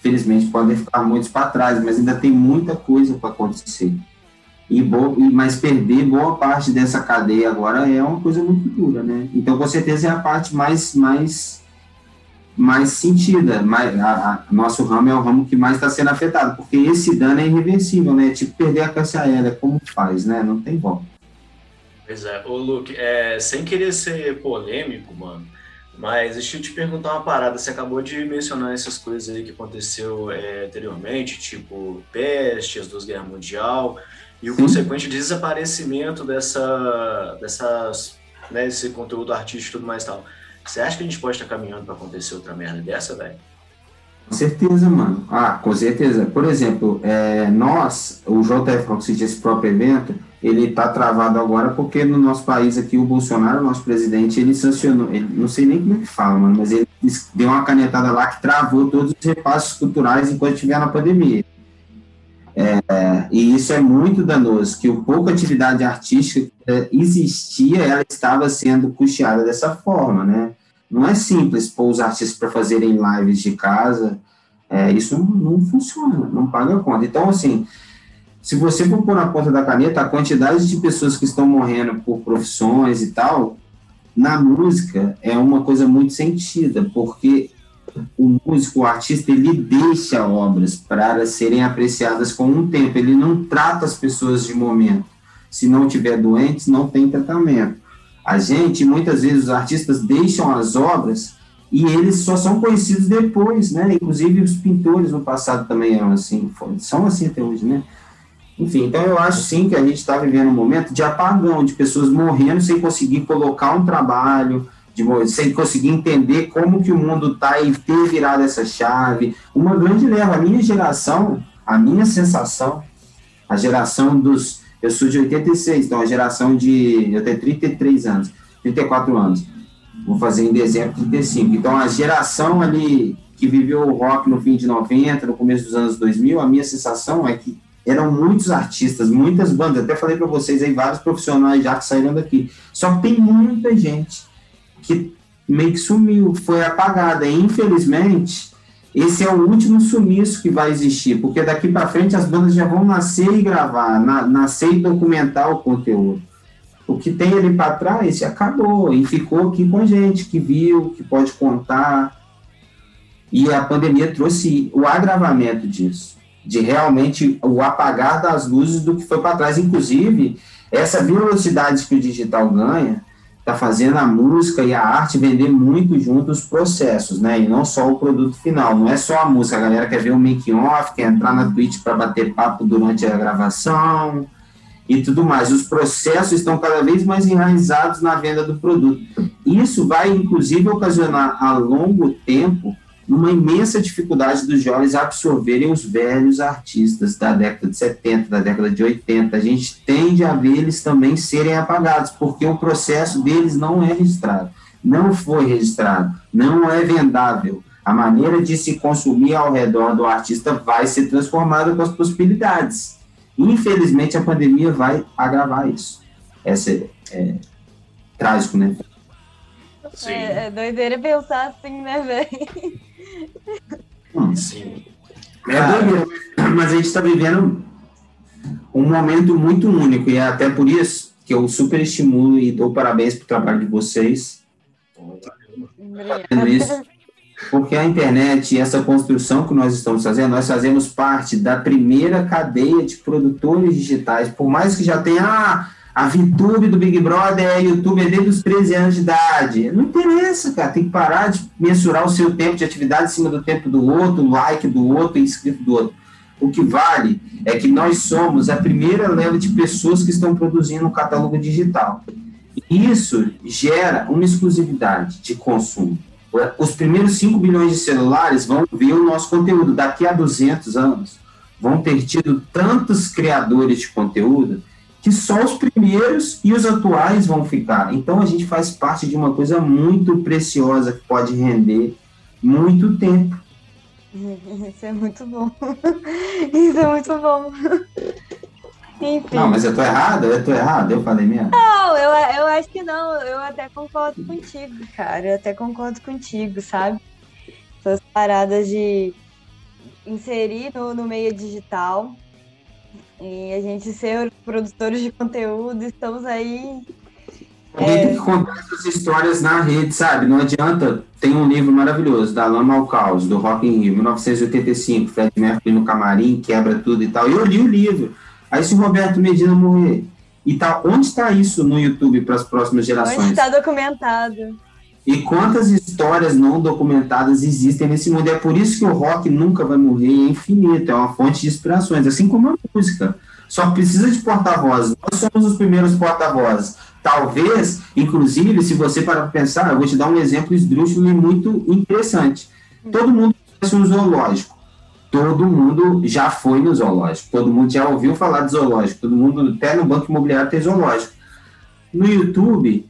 Speaker 3: Felizmente podem ficar muitos para trás, mas ainda tem muita coisa para acontecer. E, mas perder boa parte dessa cadeia agora é uma coisa muito dura, né? Então, com certeza, é a parte mais, mais, mais sentida. Mais, a, a, nosso ramo é o ramo que mais está sendo afetado, porque esse dano é irreversível, né? Tipo, perder a classe aérea, como faz, né? Não tem volta.
Speaker 1: Pois é. Ô, Luke, é, sem querer ser polêmico, mano, mas deixa eu te perguntar uma parada. Você acabou de mencionar essas coisas aí que aconteceu é, anteriormente, tipo peste, as duas guerras mundial e o Sim. consequente desaparecimento dessa, dessas, né, esse conteúdo artístico e tudo mais tal. Você acha que a gente pode estar caminhando para acontecer outra merda dessa, velho?
Speaker 3: Com certeza, mano. Ah, com certeza. Por exemplo, é, nós, o JF City, esse próprio evento, ele está travado agora porque no nosso país aqui o Bolsonaro, nosso presidente, ele sancionou, ele, não sei nem como é que fala, mano, mas ele deu uma canetada lá que travou todos os repasses culturais enquanto estiver na pandemia. É, e isso é muito danoso, que o pouca atividade artística existia, ela estava sendo custeada dessa forma, né? Não é simples pôr os artistas para fazerem lives de casa, é, isso não, não funciona, não paga conta. Então, assim, se você for pôr na ponta da caneta a quantidade de pessoas que estão morrendo por profissões e tal, na música é uma coisa muito sentida, porque o músico, o artista, ele deixa obras para serem apreciadas com um tempo, ele não trata as pessoas de momento. Se não tiver doentes, não tem tratamento. A gente, muitas vezes, os artistas deixam as obras e eles só são conhecidos depois, né? Inclusive os pintores no passado também eram assim, são assim até hoje, né? Enfim, então eu acho sim que a gente está vivendo um momento de apagão, de pessoas morrendo sem conseguir colocar um trabalho, de, sem conseguir entender como que o mundo está e ter virado essa chave. Uma grande leva, a minha geração, a minha sensação, a geração dos. Eu sou de 86, então a geração de. Eu tenho 33 anos, 34 anos. Vou fazer em dezembro 35. Então a geração ali que viveu o rock no fim de 90, no começo dos anos 2000, a minha sensação é que eram muitos artistas, muitas bandas. Até falei para vocês aí, vários profissionais já que saíram daqui. Só que tem muita gente que meio que sumiu, foi apagada. E, infelizmente, esse é o último sumiço que vai existir, porque daqui para frente as bandas já vão nascer e gravar, na, nascer e documentar o conteúdo. o que tem ali para trás acabou e ficou aqui com gente que viu, que pode contar. E a pandemia trouxe o agravamento disso, de realmente o apagar das luzes do que foi para trás. Inclusive, essa velocidade que o digital ganha está fazendo a música e a arte vender muito junto os processos, né? E não só o produto final. Não é só a música, a galera quer ver o making-off, quer entrar na Twitch para bater papo durante a gravação e tudo mais. Os processos estão cada vez mais enraizados na venda do produto. Isso vai, inclusive, ocasionar a longo tempo uma imensa dificuldade dos jovens absorverem os velhos artistas da década de 70, da década de 80. A gente tende a ver eles também serem apagados, porque o processo deles não é registrado, não foi registrado, não é vendável. A maneira de se consumir ao redor do artista vai ser transformada com as possibilidades. Infelizmente, a pandemia vai agravar isso. Essa é, é trágico, né?
Speaker 2: Sim. É, é doideira pensar assim, né, velho?
Speaker 1: Sim.
Speaker 3: É doideira, mas a gente está vivendo um momento muito único, e é até por isso que eu super estimulo e dou parabéns para o trabalho de vocês. Fazendo isso, porque a internet e essa construção que nós estamos fazendo, nós fazemos parte da primeira cadeia de produtores digitais, por mais que já tenha ah, a VTube do Big Brother é YouTube desde os 13 anos de idade. Não interessa, cara. Tem que parar de mensurar o seu tempo de atividade em cima do tempo do outro, like do outro, inscrito do outro. O que vale é que nós somos a primeira leva de pessoas que estão produzindo um catálogo digital. E isso gera uma exclusividade de consumo. Os primeiros 5 bilhões de celulares vão ver o nosso conteúdo. Daqui a 200 anos, vão ter tido tantos criadores de conteúdo que só os primeiros e os atuais vão ficar. Então a gente faz parte de uma coisa muito preciosa que pode render muito tempo.
Speaker 2: Isso é muito bom. Isso é muito bom.
Speaker 3: Enfim. Não, mas eu tô errado? Eu tô errado? Eu falei mesmo?
Speaker 2: Não, eu, eu acho que não. Eu até concordo contigo, cara. Eu até concordo contigo, sabe? Essas paradas de inserir no, no meio digital e a gente ser produtores de conteúdo, estamos aí.
Speaker 3: A gente é... tem que contar essas histórias na rede, sabe? Não adianta. Tem um livro maravilhoso, Da Lama ao Caos, do Rock in Rio, 1985, Fred Mercury no camarim, quebra tudo e tal. Eu li o livro. Aí se o Roberto Medina morrer e tal, onde está isso no YouTube para as próximas gerações? Onde
Speaker 2: está documentado?
Speaker 3: E quantas histórias não documentadas existem nesse mundo? É por isso que o rock nunca vai morrer, é infinito, é uma fonte de inspirações, assim como a música. Só precisa de porta-vozes. Nós somos os primeiros porta-vozes. Talvez, inclusive, se você para pensar, eu vou te dar um exemplo esdrúxulo e muito interessante. Todo mundo conhece um zoológico. Todo mundo já foi no zoológico. Todo mundo já ouviu falar de zoológico. Todo mundo, até no banco imobiliário, tem zoológico. No YouTube,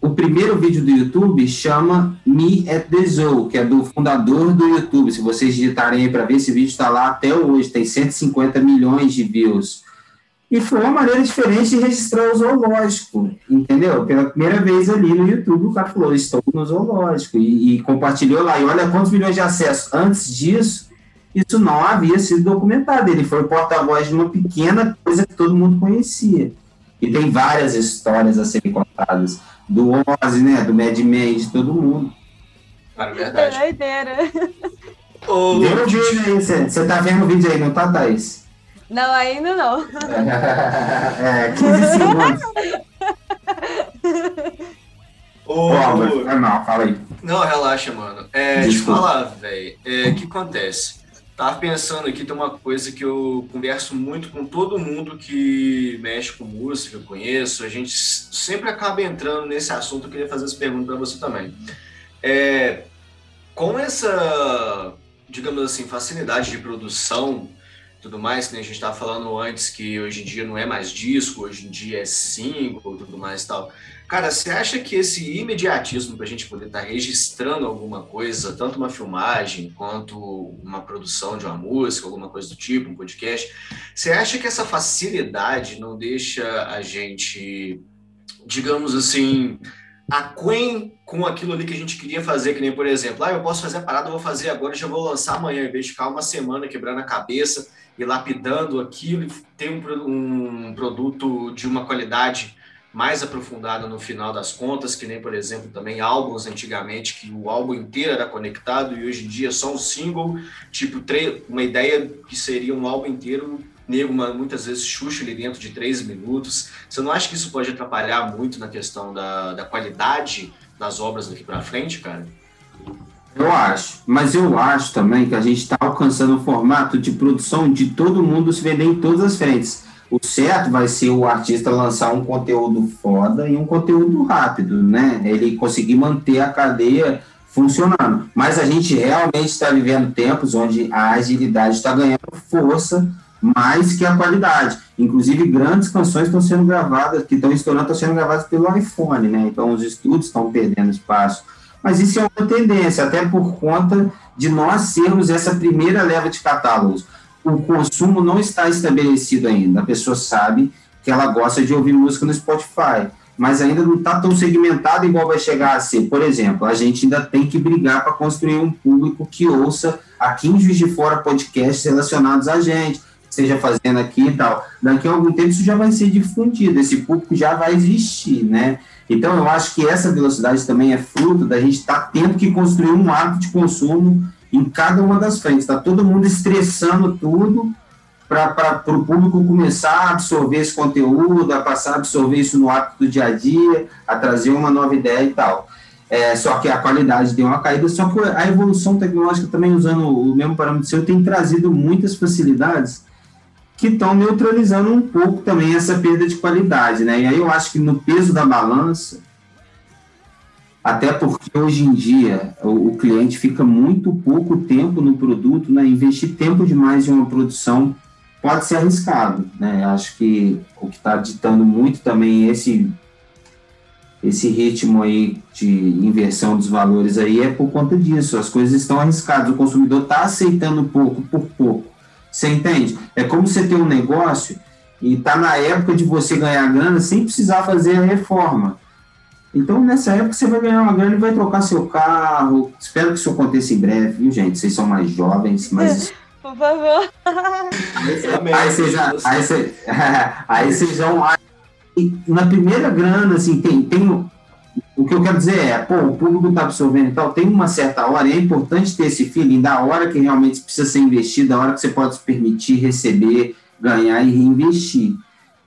Speaker 3: o primeiro vídeo do YouTube chama Me at the Zoo, que é do fundador do YouTube. Se vocês digitarem aí para ver, esse vídeo está lá até hoje, tem 150 milhões de views. E foi uma maneira diferente de registrar o zoológico, entendeu? Pela primeira vez ali no YouTube, o cara falou: Estou no zoológico, e, e compartilhou lá. E olha quantos milhões de acessos. Antes disso, isso não havia sido documentado. Ele foi porta-voz de uma pequena coisa que todo mundo conhecia. E tem várias histórias a serem contadas do Ozzy, né? Do Mad Men, de todo mundo.
Speaker 1: Cara, verdade.
Speaker 2: É doideira.
Speaker 1: Ô,
Speaker 3: Vê o vídeo aí, você tá vendo o vídeo aí, não tá, Thaís?
Speaker 2: Não, ainda não.
Speaker 3: é, 15 segundos.
Speaker 1: Ô,
Speaker 3: oh, não, fala aí.
Speaker 1: Não, relaxa, mano. É, te falar, velho, o é, que acontece? Tava pensando aqui, tem uma coisa que eu converso muito com todo mundo que mexe com música, eu conheço, a gente sempre acaba entrando nesse assunto, eu queria fazer essa pergunta para você também. É, com essa, digamos assim, facilidade de produção, tudo mais, que a gente estava falando antes que hoje em dia não é mais disco, hoje em dia é single, tudo mais e tal. Cara, você acha que esse imediatismo para a gente poder estar tá registrando alguma coisa, tanto uma filmagem quanto uma produção de uma música, alguma coisa do tipo, um podcast, você acha que essa facilidade não deixa a gente, digamos assim, aquém com aquilo ali que a gente queria fazer, que nem, por exemplo, ah, eu posso fazer a parada, eu vou fazer agora, já vou lançar amanhã, em vez de ficar uma semana quebrando a cabeça e lapidando aquilo e ter um, um produto de uma qualidade mais aprofundada no final das contas, que nem, por exemplo, também álbuns antigamente, que o álbum inteiro era conectado e hoje em dia só um single, tipo, uma ideia que seria um álbum inteiro nego muitas vezes xuxa ali dentro de três minutos. Você não acha que isso pode atrapalhar muito na questão da, da qualidade das obras daqui para frente, cara?
Speaker 3: Eu acho, mas eu acho também que a gente está alcançando o formato de produção de todo mundo se vender em todas as frentes. O certo vai ser o artista lançar um conteúdo foda e um conteúdo rápido, né? Ele conseguir manter a cadeia funcionando. Mas a gente realmente está vivendo tempos onde a agilidade está ganhando força mais que a qualidade. Inclusive, grandes canções estão sendo gravadas, que estão estourando, estão sendo gravadas pelo iPhone, né? Então, os estudos estão perdendo espaço. Mas isso é uma tendência, até por conta de nós sermos essa primeira leva de catálogos. O consumo não está estabelecido ainda. A pessoa sabe que ela gosta de ouvir música no Spotify, mas ainda não está tão segmentado igual vai chegar a ser. Por exemplo, a gente ainda tem que brigar para construir um público que ouça aqui em Juiz de Fora podcasts relacionados a gente esteja fazendo aqui e tal, daqui a algum tempo isso já vai ser difundido, esse público já vai existir, né? Então, eu acho que essa velocidade também é fruto da gente estar tá tendo que construir um hábito de consumo em cada uma das frentes. Está todo mundo estressando tudo para o público começar a absorver esse conteúdo, a passar a absorver isso no hábito do dia a dia, a trazer uma nova ideia e tal. É, só que a qualidade deu uma caída, só que a evolução tecnológica também usando o mesmo parâmetro seu tem trazido muitas facilidades que estão neutralizando um pouco também essa perda de qualidade, né? E aí eu acho que no peso da balança, até porque hoje em dia o, o cliente fica muito pouco tempo no produto, né? Investir tempo demais em uma produção pode ser arriscado, né? Acho que o que está ditando muito também esse esse ritmo aí de inversão dos valores aí é por conta disso. As coisas estão arriscadas, o consumidor está aceitando pouco por pouco você entende? É como você ter um negócio e está na época de você ganhar grana sem precisar fazer a reforma. Então, nessa época, você vai ganhar uma grana e vai trocar seu carro. Espero que isso aconteça em breve, viu, gente? Vocês são mais jovens, mas.
Speaker 2: Por favor.
Speaker 3: Aí, vocês já. Aí, vocês, aí vocês vão. Aí, na primeira grana, assim, tem, tem o que eu quero dizer é, pô, o público está absorvendo e tal, tem uma certa hora, e é importante ter esse feeling da hora que realmente precisa ser investido, da hora que você pode se permitir receber, ganhar e reinvestir.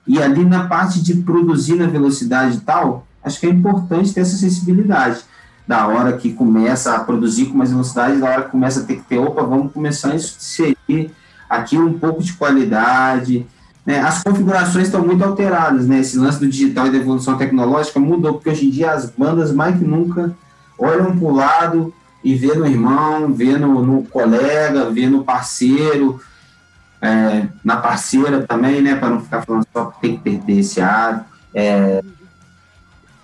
Speaker 3: E ali na parte de produzir na velocidade e tal, acho que é importante ter essa sensibilidade. Da hora que começa a produzir com mais velocidade, da hora que começa a ter que ter, opa, vamos começar a inserir aqui um pouco de qualidade, né, as configurações estão muito alteradas, né? Esse lance do digital e da evolução tecnológica mudou, porque hoje em dia as bandas mais que nunca olham para o lado e vê no irmão, vê no, no colega, vê no parceiro, é, na parceira também, né? Para não ficar falando só que tem que perder esse ar. É,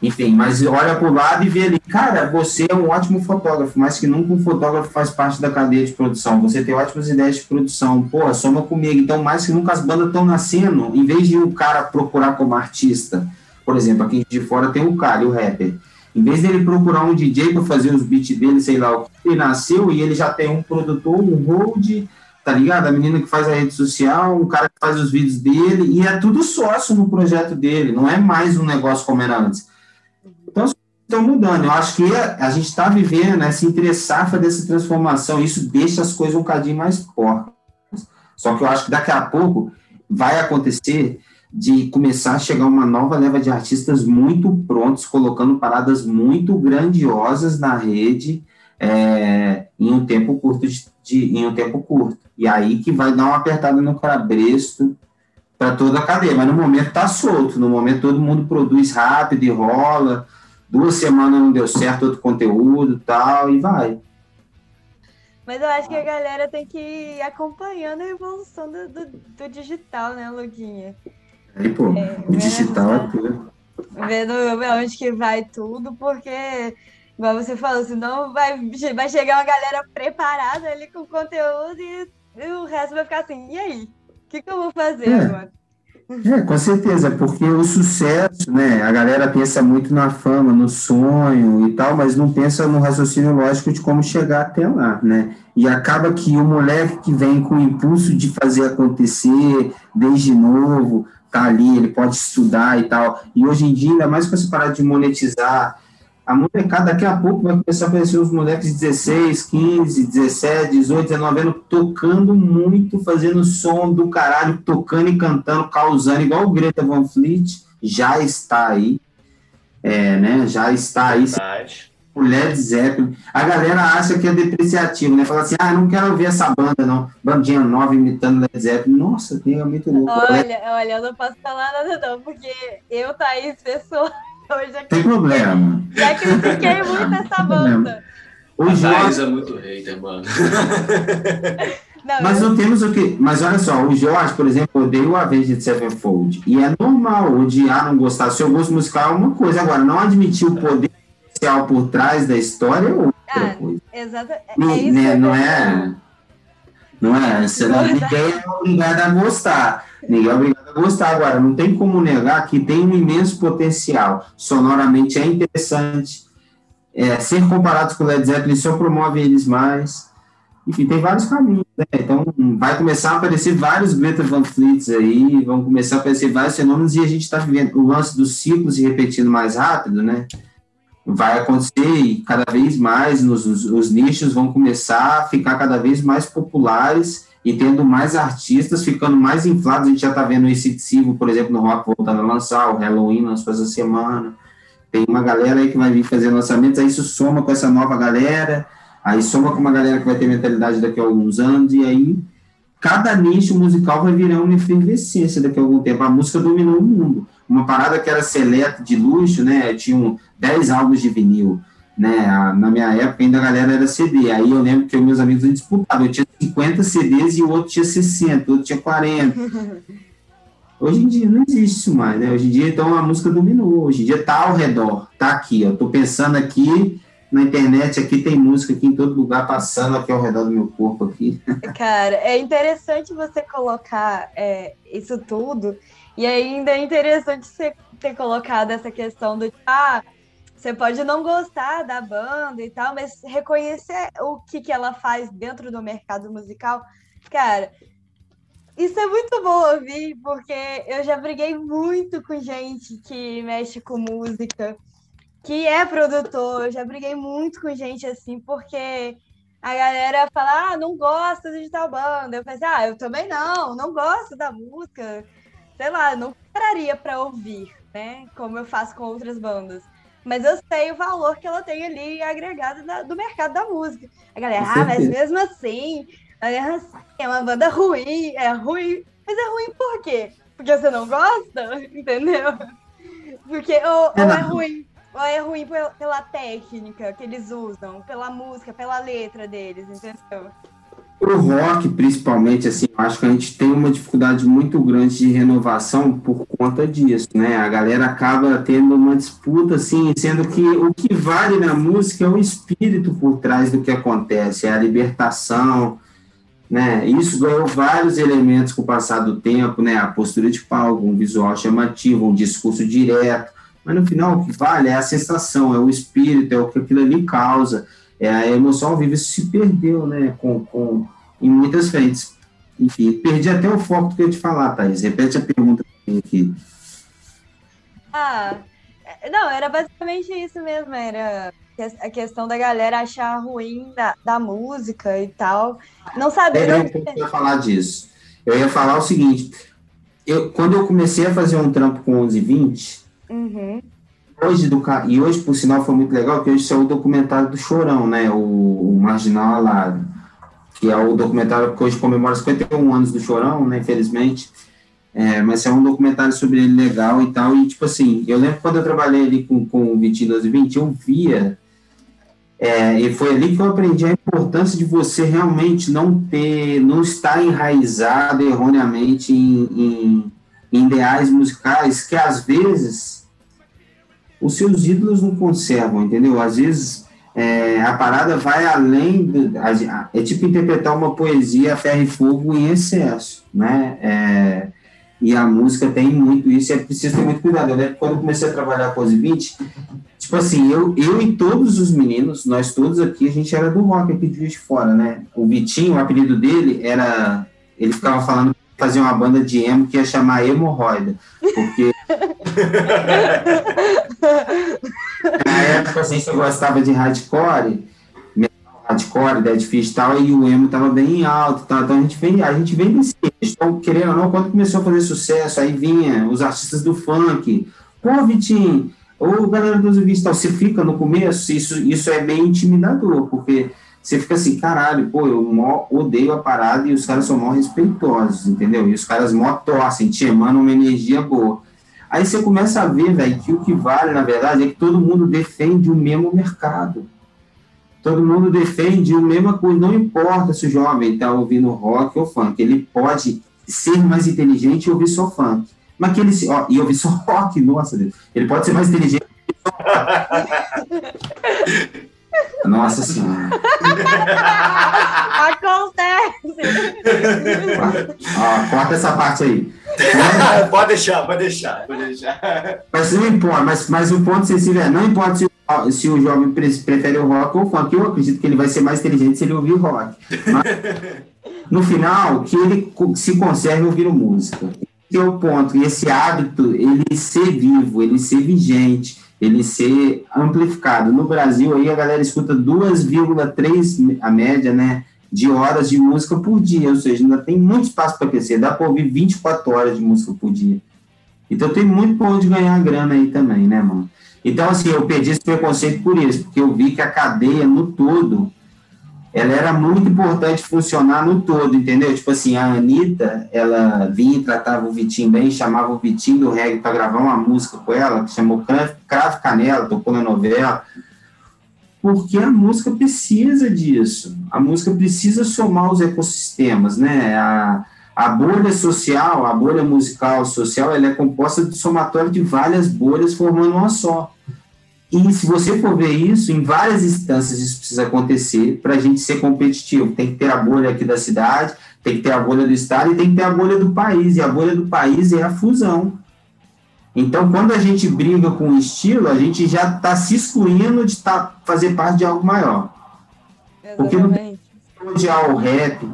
Speaker 3: enfim, mas olha para o lado e vê ali, cara, você é um ótimo fotógrafo, mas que nunca um fotógrafo faz parte da cadeia de produção. Você tem ótimas ideias de produção, pô, soma comigo. Então, mais que nunca as bandas estão nascendo, em vez de o cara procurar como artista, por exemplo, aqui de fora tem o cara, o rapper. Em vez dele procurar um DJ para fazer os beats dele, sei lá o que, ele nasceu e ele já tem um produtor, um hold, tá ligado? A menina que faz a rede social, o cara que faz os vídeos dele, e é tudo sócio no projeto dele, não é mais um negócio como era antes estão mudando. Eu acho que a, a gente está vivendo essa entre-safra dessa transformação. Isso deixa as coisas um bocadinho mais porcas. Só que eu acho que daqui a pouco vai acontecer de começar a chegar uma nova leva de artistas muito prontos, colocando paradas muito grandiosas na rede é, em um tempo curto de, de, em um tempo curto. E aí que vai dar uma apertada no cabresto para toda a cadeia. Mas no momento está solto, no momento todo mundo produz rápido e rola duas semanas não deu certo outro conteúdo tal, e vai.
Speaker 2: Mas eu acho que a galera tem que ir acompanhando a evolução do, do, do digital, né, Luquinha?
Speaker 3: Aí, pô, é, o digital é tudo.
Speaker 2: Vendo onde que vai tudo, porque, igual você falou, senão vai, vai chegar uma galera preparada ali com conteúdo e, e o resto vai ficar assim, e aí? O que, que eu vou fazer é. agora?
Speaker 3: É, com certeza, porque o sucesso, né? A galera pensa muito na fama, no sonho e tal, mas não pensa no raciocínio lógico de como chegar até lá, né? E acaba que o moleque que vem com o impulso de fazer acontecer desde novo, tá ali, ele pode estudar e tal. E hoje em dia, ainda mais com essa parada de monetizar, a molecada daqui a pouco vai começar a aparecer os moleques de 16, 15, 17, 18, 19 anos tocando muito, fazendo som do caralho, tocando e cantando, causando, igual o Greta Van Fleet, já está aí, é, né, já está aí. Verdade. O Led Zeppelin. A galera acha que é depreciativo, né? Fala assim, ah, não quero ouvir essa banda, não. Bandinha nova imitando Led Zeppelin. Nossa, tem é muito louco.
Speaker 2: Olha, olha, eu não posso falar nada não, porque eu, Thaís, pessoa
Speaker 3: já Tem problema.
Speaker 2: Já critiquei muito essa banda.
Speaker 1: O Jorge é muito hater, mano.
Speaker 3: Não, mas eu... não temos o que. Mas olha só, o Jorge, por exemplo, odeia o Avenged Sevenfold. E é normal odiar, não gostar. Seu gosto musical é uma coisa. Agora, não admitir o poder social por trás da história é outra ah, coisa.
Speaker 2: Exato. É,
Speaker 3: não, é né, não é. Não é. Você não, ninguém é obrigado a gostar. Ninguém é obrigado a gostar. Agora, não tem como negar que tem um imenso potencial. Sonoramente é interessante. É, ser comparados com o Led Zeppelin só promove eles mais. Enfim, tem vários caminhos, né? Então, vai começar a aparecer vários Greta Van Fleets aí, vão começar a aparecer vários fenômenos e a gente está vivendo o lance dos ciclos se repetindo mais rápido, né? Vai acontecer e cada vez mais nos, os, os nichos vão começar a ficar cada vez mais populares e tendo mais artistas, ficando mais inflados. A gente já está vendo esse Silvo, por exemplo, no Rock voltando a lançar, o Halloween lançou essa semana. Tem uma galera aí que vai vir fazer lançamentos, aí isso soma com essa nova galera, aí soma com uma galera que vai ter mentalidade daqui a alguns anos, e aí cada nicho musical vai virar uma efervescência daqui a algum tempo. A música dominou o mundo. Uma parada que era seleta de luxo, né? Tinham 10 álbuns de vinil né? Na minha época ainda a galera era CD. Aí eu lembro que meus amigos disputavam. Eu tinha 50 CDs e o outro tinha 60, o outro tinha 40. Hoje em dia não existe isso mais, né? Hoje em dia, então, a música dominou. Hoje em dia tá ao redor, tá aqui, ó. Tô pensando aqui na internet, aqui tem música aqui em todo lugar passando aqui ao redor do meu corpo aqui.
Speaker 2: Cara, é interessante você colocar é, isso tudo e ainda é interessante você ter colocado essa questão do ah, você pode não gostar da banda e tal, mas reconhecer o que, que ela faz dentro do mercado musical, cara, isso é muito bom ouvir, porque eu já briguei muito com gente que mexe com música, que é produtor, eu já briguei muito com gente assim, porque a galera fala, ah, não gosta de tal banda. Eu falei, assim, ah, eu também não, não gosto da música. Sei lá, não pararia para ouvir, né? Como eu faço com outras bandas mas eu sei o valor que ela tem ali agregado na, do mercado da música. A galera, ah, mas mesmo assim, é uma banda ruim, é ruim. Mas é ruim por quê? Porque você não gosta, entendeu? Porque ou, é, ou é ruim, ou é ruim pela técnica que eles usam, pela música, pela letra deles, entendeu?
Speaker 3: O rock, principalmente, assim, acho que a gente tem uma dificuldade muito grande de renovação por conta disso, né? A galera acaba tendo uma disputa, assim, sendo que o que vale na música é o espírito por trás do que acontece, é a libertação, né? Isso ganhou vários elementos com o passar do tempo, né? A postura de palco, um visual chamativo, um discurso direto, mas no final o que vale é a sensação, é o espírito, é o que aquilo ali causa é, a emoção ao vivo se perdeu, né, com, com, em muitas frentes. Enfim, perdi até o foco do que eu ia te falar, Thaís. Repete a pergunta aqui.
Speaker 2: Ah, não, era basicamente isso mesmo, era a questão da galera achar ruim da, da música e tal. Não saber.
Speaker 3: É, eu ia falar disso. Eu ia falar o seguinte: eu, quando eu comecei a fazer um trampo com 11 e 20, uhum hoje do e hoje por sinal foi muito legal que hoje saiu o documentário do Chorão, né, o, o Marginal Alado, que é o documentário que hoje comemora 51 anos do Chorão, né, infelizmente. É, mas é um documentário sobre ele legal e tal. E, tipo assim, eu lembro quando eu trabalhei ali com, com o 22 e 20, eu via. É, e foi ali que eu aprendi a importância de você realmente não ter, não estar enraizado erroneamente em, em, em ideais musicais que às vezes os seus ídolos não conservam, entendeu? Às vezes é, a parada vai além, do, é tipo interpretar uma poesia a ferro e fogo em excesso, né? É, e a música tem muito isso, é preciso ter muito cuidado. Eu lembro quando eu comecei a trabalhar com os 20, tipo assim, eu, eu e todos os meninos, nós todos aqui, a gente era do rock aqui de de Fora, né? O Vitinho, o apelido dele era, ele ficava falando fazer uma banda de emo que ia chamar Hemorroida, porque na época assim, você gostava de hardcore, hardcore, dead fish e tal, e o emo tava bem alto tal, então a gente vem, a gente vem desse então, querendo ou não, quando começou a fazer sucesso, aí vinha os artistas do funk, pô, Vitinho, ou galera dos vídeos tal, você fica no começo, isso, isso é bem intimidador, porque você fica assim, caralho, pô, eu mó, odeio a parada e os caras são mó respeitosos, entendeu? E os caras mó torcem, te emanam uma energia boa. Aí você começa a ver, velho, que o que vale, na verdade, é que todo mundo defende o mesmo mercado. Todo mundo defende a mesma coisa, não importa se o jovem está ouvindo rock ou funk, ele pode ser mais inteligente e ouvir só funk. Mas que ele, ó, e ouvir só rock, nossa Deus, ele pode ser mais inteligente Nossa Senhora.
Speaker 2: Acontece.
Speaker 3: Ó, corta essa parte aí.
Speaker 1: pode deixar, pode deixar, pode deixar.
Speaker 3: Mas não importa, mas, mas o ponto sensível é, não importa se, se o jovem prefere o rock ou o funk, eu acredito que ele vai ser mais inteligente se ele ouvir rock. Mas, no final, que ele se conserve ouvindo música. Esse é o ponto, e esse hábito, ele ser vivo, ele ser vigente, ele ser amplificado. No Brasil, aí a galera escuta 2,3 a média, né, de horas de música por dia, ou seja, ainda tem muito espaço para crescer, dá para ouvir 24 horas de música por dia. Então tem muito por onde ganhar grana aí também, né, mano? Então, assim, eu perdi esse preconceito por isso, porque eu vi que a cadeia no todo ela era muito importante funcionar no todo, entendeu? Tipo assim, a Anitta, ela vinha e tratava o Vitinho bem, chamava o Vitinho do reggae para gravar uma música com ela, que chamou Cravo Canela, tocou na novela, porque a música precisa disso. A música precisa somar os ecossistemas, né? A, a bolha social, a bolha musical social, ela é composta de somatório de várias bolhas formando uma só. E se você for ver isso, em várias instâncias isso precisa acontecer para a gente ser competitivo. Tem que ter a bolha aqui da cidade, tem que ter a bolha do estado e tem que ter a bolha do país. E a bolha do país é a fusão. Então, quando a gente briga com o estilo, a gente já está se excluindo de tá, fazer parte de algo maior. Exatamente. Porque não tem odiar o rap,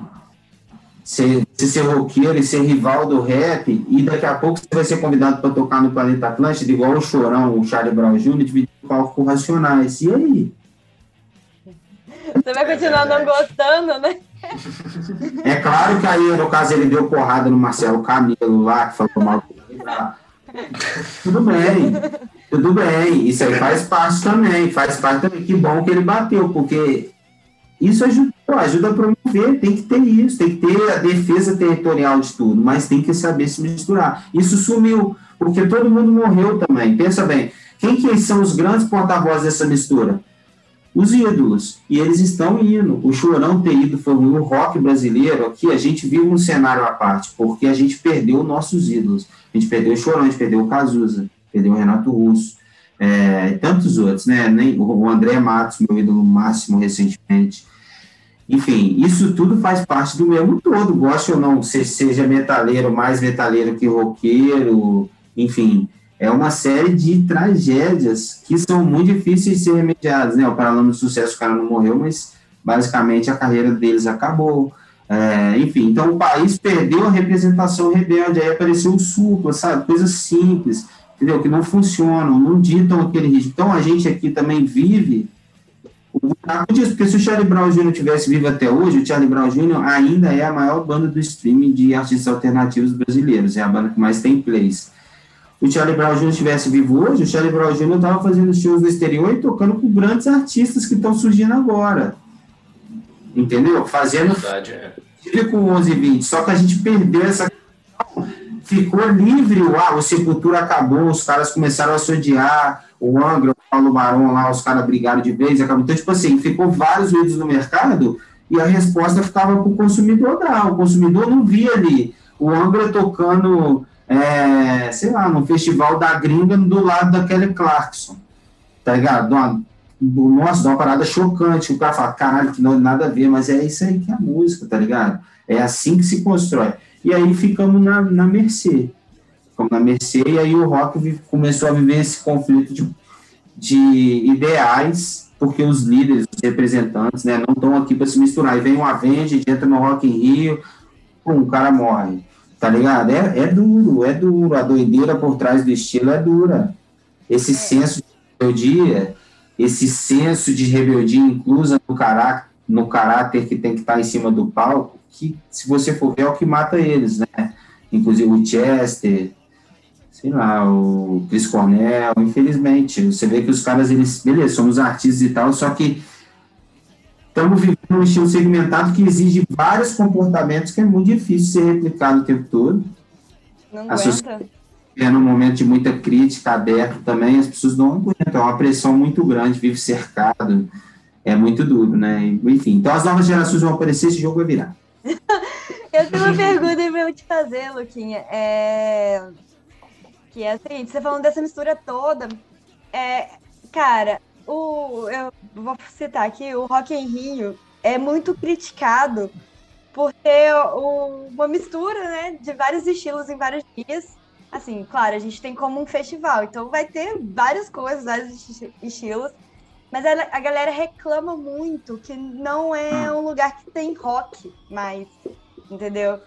Speaker 3: ser, ser roqueiro e ser rival do rap, e daqui a pouco você vai ser convidado para tocar no Planeta Atlântida, igual o Chorão, o Charlie Brown Jr., dividir o palco com Racionais. E aí?
Speaker 2: Você vai continuar não gostando, né?
Speaker 3: É claro que aí, no caso, ele deu porrada no Marcelo Camilo lá, que falou mal. Tudo bem, tudo bem. Isso aí faz parte também, faz parte também. Que bom que ele bateu, porque isso ajuda, ajuda a promover, tem que ter isso, tem que ter a defesa territorial de tudo, mas tem que saber se misturar. Isso sumiu, porque todo mundo morreu também. Pensa bem, quem que são os grandes porta-vozes dessa mistura? Os ídolos, e eles estão indo. O Chorão ter ido foi o rock brasileiro aqui, a gente vive um cenário à parte, porque a gente perdeu nossos ídolos. A gente perdeu o Chorão, a gente perdeu o Cazuza, perdeu o Renato Russo, é, tantos outros, né? Nem, o André Matos, meu ídolo máximo recentemente. Enfim, isso tudo faz parte do mesmo todo, goste ou não, seja metaleiro, mais metaleiro que roqueiro, enfim, é uma série de tragédias que são muito difíceis de ser remediadas, né? O Paralama do Sucesso, o cara não morreu, mas basicamente a carreira deles acabou. É, enfim, então o país perdeu a representação rebelde, aí apareceu o supla, sabe? Coisas simples, entendeu? Que não funcionam, não ditam aquele ritmo. Então a gente aqui também vive disso, porque se o Charlie Brown Jr. tivesse vivo até hoje, o Charlie Brown Jr. ainda é a maior banda do streaming de artistas alternativos brasileiros, é a banda que mais tem plays. O Charlie Brown Jr. estivesse vivo hoje, o Charlie Brown Jr. estava fazendo shows no exterior e tocando com grandes artistas que estão surgindo agora. Entendeu? Fazendo
Speaker 1: Verdade, é.
Speaker 3: com 11 e 20. Só que a gente perdeu essa ficou livre, ah, o Sepultura acabou, os caras começaram a se odiar, o Angra, o Paulo Barão lá, os caras brigaram de vez, acabou. Então, tipo assim, ficou vários vídeos no mercado e a resposta ficava para o consumidor dar. O consumidor não via ali o Angra tocando, é, sei lá, no festival da gringa do lado da Kelly Clarkson, tá ligado? Nossa, uma parada chocante. O cara fala, caralho, que não nada a ver, mas é isso aí que é a música, tá ligado? É assim que se constrói. E aí ficamos na, na mercê ficamos na mercê, e aí o rock começou a viver esse conflito de, de ideais, porque os líderes, os representantes, né, não estão aqui para se misturar. E vem um Avenged, entra no Rock em Rio, pum, o cara morre. Tá ligado? É, é duro, é duro. A doideira por trás do estilo é dura. Esse é. senso de rebeldia, esse senso de rebeldia inclusa no caráter, no caráter que tem que estar tá em cima do palco, que se você for ver é o que mata eles, né? Inclusive o Chester, sei lá, o Chris Cornell, infelizmente. Você vê que os caras, eles, beleza, somos artistas e tal, só que estamos vivendo um estilo segmentado que exige vários comportamentos que é muito difícil ser replicado o tempo todo.
Speaker 2: Não aguenta.
Speaker 3: É num momento de muita crítica aberta também, as pessoas não aguentam, é uma pressão muito grande, vive cercado, é muito duro, né? Enfim, então as novas gerações vão aparecer, esse jogo vai virar.
Speaker 2: eu tenho uma pergunta para eu te fazer, Luquinha. É... Que é a seguinte, você falando dessa mistura toda, é... cara, o, eu vou citar aqui, o Rock em Rio é muito criticado por ter o, uma mistura né, de vários estilos em vários dias. Assim, claro, a gente tem como um festival, então vai ter várias coisas, vários estilos. Mas a, galera reclama muito que não é um lugar que tem rock mais, entendeu?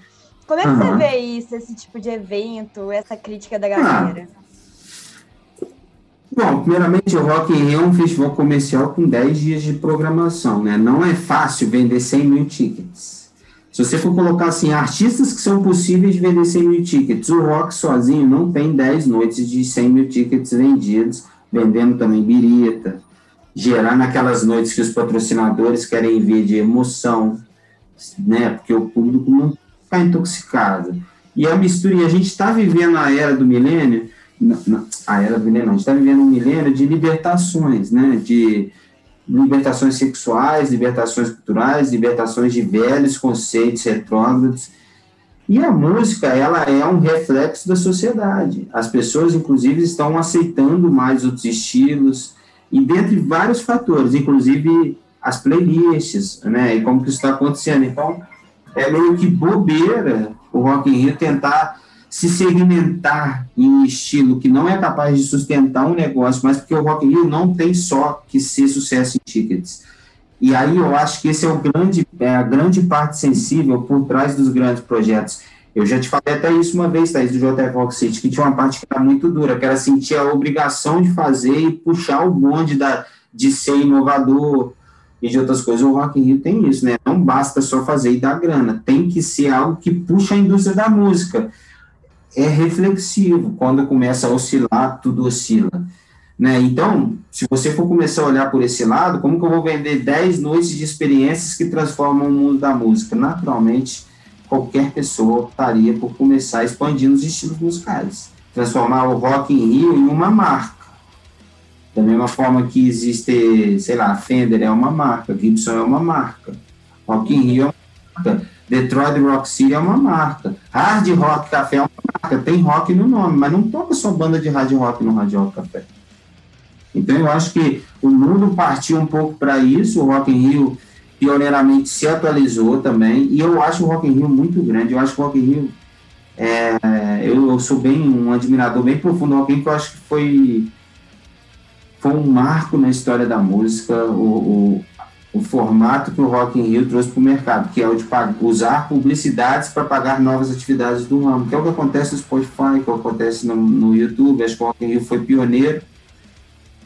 Speaker 2: Como é que uhum. você vê isso, esse tipo de evento, essa crítica da galera? Ah.
Speaker 3: Bom, primeiramente, o Rock in Rio é um festival comercial com 10 dias de programação, né? Não é fácil vender 100 mil tickets. Se você for colocar assim, artistas que são possíveis de vender 100 mil tickets, o Rock sozinho não tem 10 noites de 100 mil tickets vendidos, vendendo também birita, gerando aquelas noites que os patrocinadores querem ver de emoção, né? Porque o público não está intoxicado. E a mistura, e a gente está vivendo a era do milênio, a era do milênio, a gente está vivendo um milênio de libertações, né? De libertações sexuais, libertações culturais, libertações de velhos conceitos retrógrados. E a música, ela é um reflexo da sociedade. As pessoas, inclusive, estão aceitando mais outros estilos, e dentre vários fatores, inclusive as playlists, né? E como que isso está acontecendo. Então, é meio que bobeira o Rock in Rio tentar se segmentar em um estilo que não é capaz de sustentar um negócio, mas porque o Rock in Rio não tem só que ser sucesso em tickets. E aí eu acho que esse é, o grande, é a grande parte sensível por trás dos grandes projetos. Eu já te falei até isso uma vez, Thaís, do JF Rock City, que tinha uma parte que era muito dura, que era sentir a obrigação de fazer e puxar o bonde da, de ser inovador e de outras coisas. O Rock in Rio tem isso, né? Não basta só fazer e dar grana, tem que ser algo que puxa a indústria da música é reflexivo. Quando começa a oscilar, tudo oscila. Né? Então, se você for começar a olhar por esse lado, como que eu vou vender 10 noites de experiências que transformam o mundo da música? Naturalmente, qualquer pessoa optaria por começar expandindo os estilos musicais. Transformar o Rock in Rio em uma marca. Da mesma forma que existe, sei lá, Fender é uma marca, Gibson é uma marca, Rock in Rio é uma marca. Detroit Rock City é uma marca. Hard Rock Café é uma marca. Tem rock no nome, mas não toca só banda de hard rock no Hard Rock Café. Então eu acho que o mundo partiu um pouco para isso. O Rock in Rio pioneiramente se atualizou também. E eu acho o Rock in Rio muito grande. Eu acho que o Rock in Rio é, eu, eu, sou bem um admirador bem profundo do Rock in Rio, que eu acho que foi foi um marco na história da música. O, o o formato que o Rock in Rio trouxe para o mercado, que é o de usar publicidades para pagar novas atividades do ramo, que é o que acontece no Spotify, que acontece no, no YouTube, acho que o Rock in Rio foi pioneiro.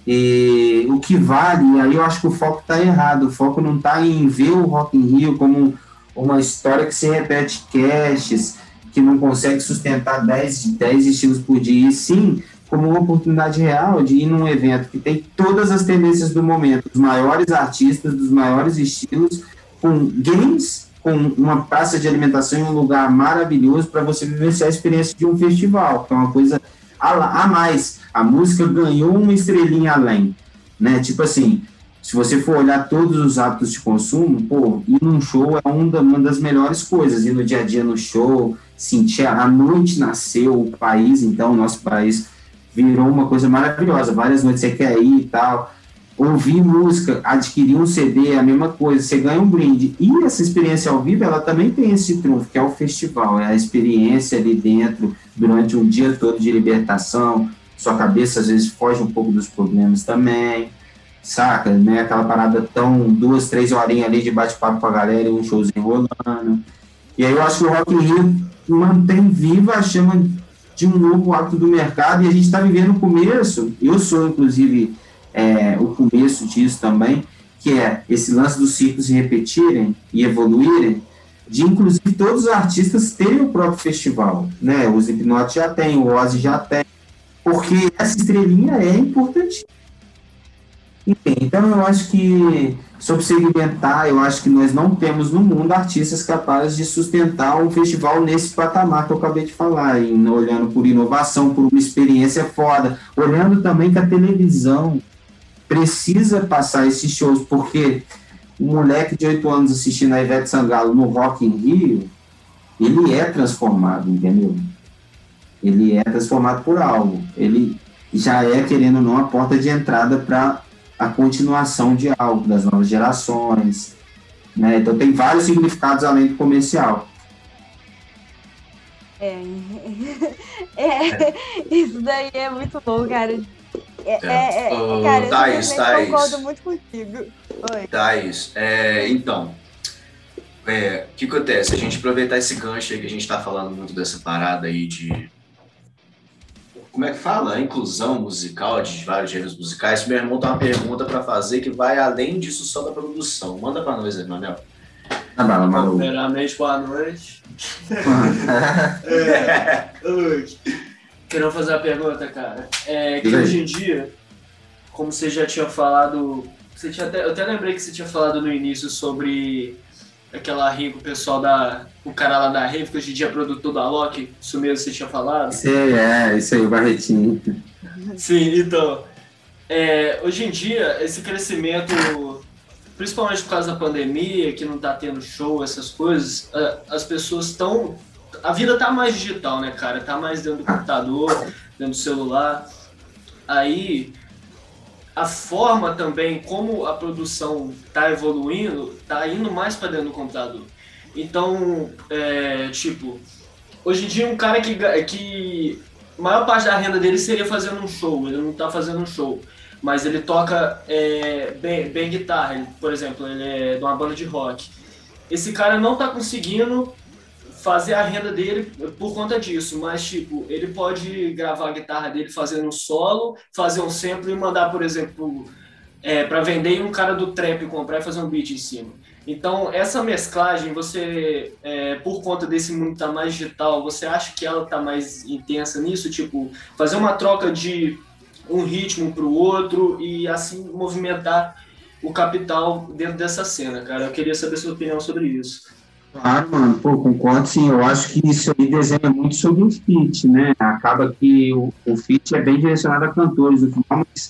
Speaker 3: E o que vale, aí eu acho que o foco está errado, o foco não está em ver o Rock in Rio como uma história que se repete caches, que não consegue sustentar 10, 10 estilos por dia, e sim como uma oportunidade real de ir num evento que tem todas as tendências do momento, os maiores artistas, dos maiores estilos, com games, com uma praça de alimentação e um lugar maravilhoso para você vivenciar a experiência de um festival, que é uma coisa a, a mais. A música ganhou uma estrelinha além, né? Tipo assim, se você for olhar todos os hábitos de consumo, pô, ir num show é uma das melhores coisas, ir no dia a dia no show, sentir a noite nasceu, o país, então, o nosso país virou uma coisa maravilhosa. Várias noites você quer ir e tal. Ouvir música, adquirir um CD, é a mesma coisa, você ganha um brinde. E essa experiência ao vivo, ela também tem esse trunfo, que é o festival, é a experiência ali dentro, durante um dia todo de libertação. Sua cabeça às vezes foge um pouco dos problemas também, saca? Né? Aquela parada tão, duas, três horinhas ali de bate-papo com a galera e um showzinho rolando. E aí eu acho que o Rock in Rio mantém viva a chama de um novo hábito do mercado e a gente está vivendo o começo, eu sou inclusive é, o começo disso também, que é esse lance dos ciclos se repetirem e evoluírem, de inclusive todos os artistas terem o próprio festival, né? O Slipknot já tem, o Ozzy já tem, porque essa estrelinha é importante. Então eu acho que sobre segmentar, eu acho que nós não temos no mundo artistas capazes de sustentar um festival nesse patamar que eu acabei de falar, em, olhando por inovação, por uma experiência foda, olhando também que a televisão precisa passar esses shows, porque um moleque de 8 anos assistindo a Ivete Sangalo no Rock in Rio, ele é transformado, entendeu? Ele é transformado por algo. Ele já é, querendo ou não, a porta de entrada para a continuação de algo, das novas gerações. Né? Então tem vários significados além do comercial.
Speaker 2: É. é. Isso daí é muito bom, cara. É, é, é,
Speaker 1: uh,
Speaker 2: cara, eu concordo muito contigo. Oi.
Speaker 1: Thaís, é, então, é, o que acontece? A gente aproveitar esse gancho aí que a gente está falando muito dessa parada aí de. Como é que fala? A inclusão musical de vários gêneros musicais. Meu irmão tem uma pergunta para fazer que vai além disso só da produção. Manda para nós, Emanuel.
Speaker 3: Tá bom, Malu.
Speaker 4: Primeiramente, boa noite. é, oi. Quero fazer uma pergunta, cara. É que
Speaker 3: aí.
Speaker 4: hoje em dia, como você já tinha falado. Você tinha até, eu até lembrei que você tinha falado no início sobre aquela com o pessoal da. O cara lá da Rave, que hoje em dia é produtor da Loki. Isso mesmo você tinha falado?
Speaker 3: Aí, é, isso aí, o Barretinho.
Speaker 4: Sim, então. é, hoje em dia, esse crescimento, principalmente por causa da pandemia, que não tá tendo show, essas coisas, as pessoas estão. A vida tá mais digital, né, cara? Tá mais dentro do computador, dentro do celular. Aí, a forma também como a produção tá evoluindo, tá indo mais para dentro do computador. Então, é, tipo, hoje em dia um cara que, que maior parte da renda dele seria fazendo um show, ele não tá fazendo um show. Mas ele toca é, bem, bem guitarra, ele, por exemplo, ele é de uma banda de rock. Esse cara não tá conseguindo fazer a renda dele por conta disso, mas tipo, ele pode gravar a guitarra dele fazendo um solo, fazer um sample e mandar, por exemplo, é, para vender e um cara do trap comprar e fazer um beat em cima. Então, essa mesclagem, você, é, por conta desse mundo estar mais digital, você acha que ela tá mais intensa nisso? Tipo, fazer uma troca de um ritmo para o outro e assim movimentar o capital dentro dessa cena, cara. Eu queria saber sua opinião sobre isso.
Speaker 3: Claro, mano, pô, concordo sim. Eu acho que isso aí desenha muito sobre o feat, né? Acaba que o, o feat é bem direcionado a cantores. O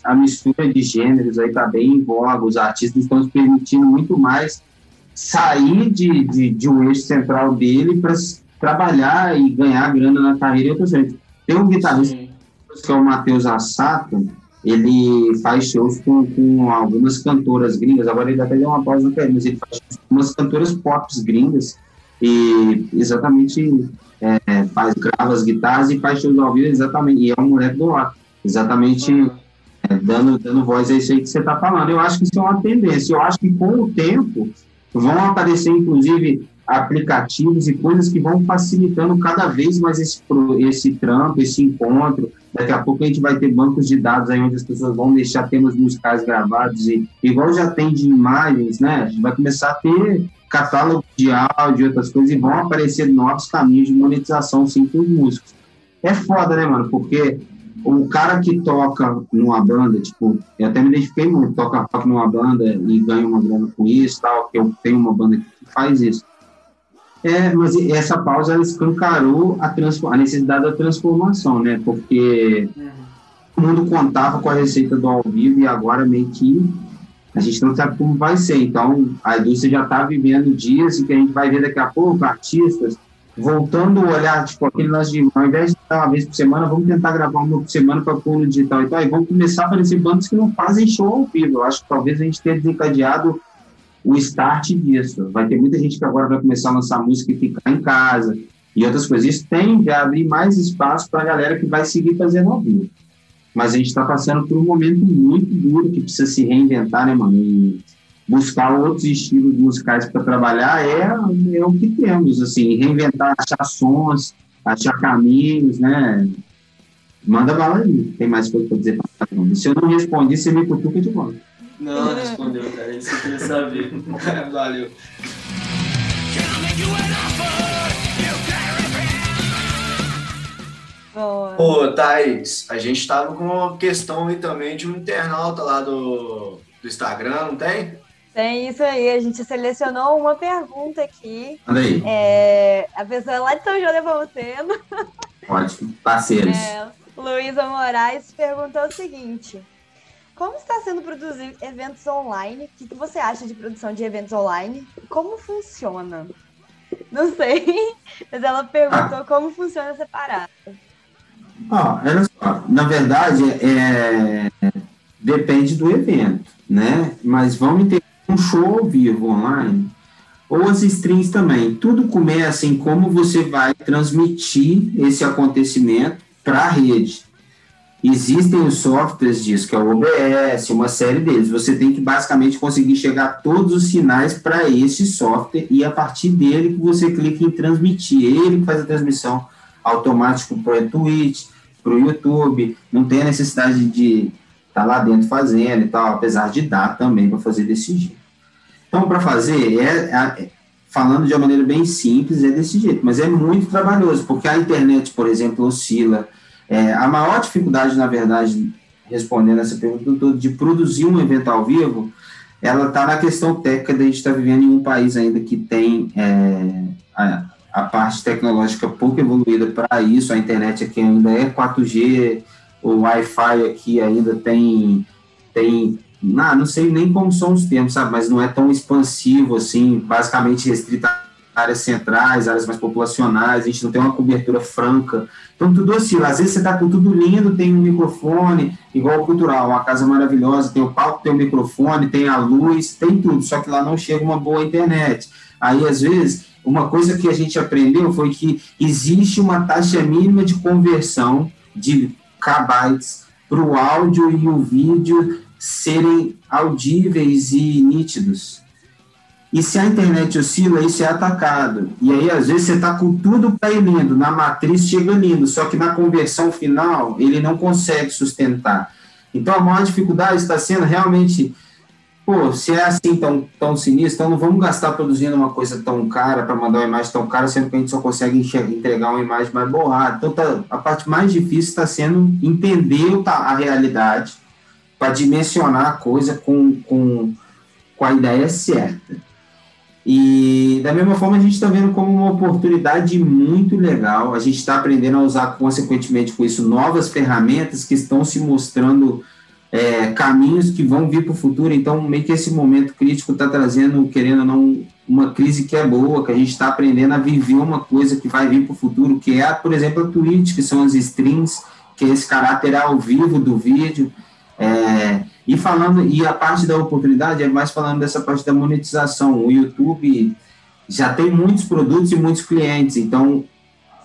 Speaker 3: a mistura de gêneros aí tá bem em voga. Os artistas estão se permitindo muito mais sair de, de, de um eixo central dele para trabalhar e ganhar grana na carreira e outras vezes. Tem um guitarrista que é o Matheus Assato, ele faz shows com, com algumas cantoras gringas, agora ele até deu uma pausa no carreira, mas ele faz shows com umas cantoras pop gringas. E exatamente é, faz, grava as guitarras e faz shows ao vivo exatamente, e é um moleque do rock, exatamente é, dando, dando voz a isso aí que você está falando. Eu acho que isso é uma tendência, eu acho que com o tempo vão aparecer inclusive aplicativos e coisas que vão facilitando cada vez mais esse, esse trampo, esse encontro. Daqui a pouco a gente vai ter bancos de dados aí onde as pessoas vão deixar temas musicais gravados e igual já tem de imagens, né? A gente vai começar a ter catálogo de áudio e outras coisas e vão aparecer novos caminhos de monetização sim com os músicos. É foda, né, mano? Porque o cara que toca numa banda, tipo, eu até me identifiquei muito, toca rock numa banda e ganha uma grana com isso, tal, que eu tenho uma banda que faz isso. É, mas essa pausa ela escancarou a, a necessidade da transformação, né? Porque
Speaker 4: Uhum.
Speaker 3: todo mundo contava com a receita do ao vivo e agora meio que a gente não sabe como vai ser. Então, a indústria já está vivendo dias e que a gente vai ver daqui a pouco artistas voltando a olhar, tipo, aquele lance de, ao invés de dar uma vez por semana, vamos tentar gravar uma por semana para pôr no digital e tal, e vão começar a aparecer bandas que não fazem show ao vivo. Eu acho que talvez a gente tenha desencadeado o start disso. Vai ter muita gente que agora vai começar a lançar música e ficar em casa e outras coisas. Isso tende a abrir mais espaço para a galera que vai seguir fazendo ao vivo. Mas a gente está passando por um momento muito duro que precisa se reinventar, né, mano? E, buscar outros estilos musicais para trabalhar, é, é o que temos, assim, reinventar, achar sons, achar caminhos, né? Manda bala aí, tem mais coisa para dizer para Se eu não respondi, você me cutuca de volta.
Speaker 4: Não, respondeu, cara, isso eu queria saber. Valeu.
Speaker 2: Boa.
Speaker 1: Ô, Thaís, a gente tava com uma questão aí também de um internauta lá do, do Instagram, não tem?
Speaker 2: Tem isso aí, a gente selecionou uma pergunta aqui.
Speaker 3: Manda aí.
Speaker 2: É, a pessoa lá de São João de Valteno,
Speaker 3: Ótimo. Parceiros.
Speaker 2: é, Luísa Moraes, perguntou o seguinte: Como está sendo produzir eventos online? O que, você acha de produção de eventos online? Como funciona? Não sei, mas ela perguntou como funciona essa parada.
Speaker 3: Ó, olha só, na verdade, é, depende do evento, né? Mas vamos entender um show ao vivo online, ou as streams também. Tudo começa em como você vai transmitir esse acontecimento para a rede. Existem os softwares disso, que é o OBS, uma série deles. Você tem que basicamente conseguir chegar todos os sinais para esse software e a partir dele que você clica em transmitir. Ele que faz a transmissão automática para o Twitch, para o YouTube. Não tem a necessidade de estar lá dentro fazendo e tal, apesar de dar também para fazer desse jeito. Então, para fazer, é, é- falando de uma maneira bem simples, é desse jeito, mas é muito trabalhoso, porque a internet, por exemplo, oscila. É, a maior dificuldade, na verdade, respondendo essa pergunta de produzir um evento ao vivo, ela está na questão técnica de a gente estar vivendo em um país ainda que tem é, a, a parte tecnológica pouco evoluída para isso, a internet aqui ainda é 4G, o Wi-Fi aqui ainda tem, tem não, não sei nem como são os termos, sabe, mas não é tão expansivo assim, basicamente restrito a áreas centrais, áreas mais populacionais, a gente não tem uma cobertura franca. Então, tudo assim, às vezes você está com tudo lindo, tem um microfone, igual o cultural, uma casa maravilhosa, tem o palco, tem o microfone, tem a luz, tem tudo, só que lá não chega uma boa internet. Aí, às vezes, uma coisa que a gente aprendeu foi que existe uma taxa mínima de conversão de kbytes para o áudio e o vídeo serem audíveis e nítidos. E se a internet oscila, isso é atacado. E aí, às vezes, você está com tudo para ir lindo, na matriz chega lindo, só que na conversão final, ele não consegue sustentar. Então, a maior dificuldade está sendo realmente, pô, se é assim tão, tão sinistro, então não vamos gastar produzindo uma coisa tão cara para mandar uma imagem tão cara, sendo que a gente só consegue enxergar, entregar uma imagem mais borrada. Então, tá, a parte mais difícil está sendo entender a realidade para dimensionar a coisa com, com, com a ideia certa. E da mesma forma a gente está vendo como uma oportunidade muito legal. A gente está aprendendo a usar consequentemente com isso novas ferramentas que estão se mostrando é, caminhos que vão vir para o futuro. Então meio que esse momento crítico está trazendo, querendo ou não, uma crise que é boa, que a gente está aprendendo a viver uma coisa que vai vir para o futuro, que é, por exemplo, a Twitch, que são as streams, que é esse caráter ao vivo do vídeo. É, e falando, e a parte da oportunidade é mais falando dessa parte da monetização. O YouTube já tem muitos produtos e muitos clientes, então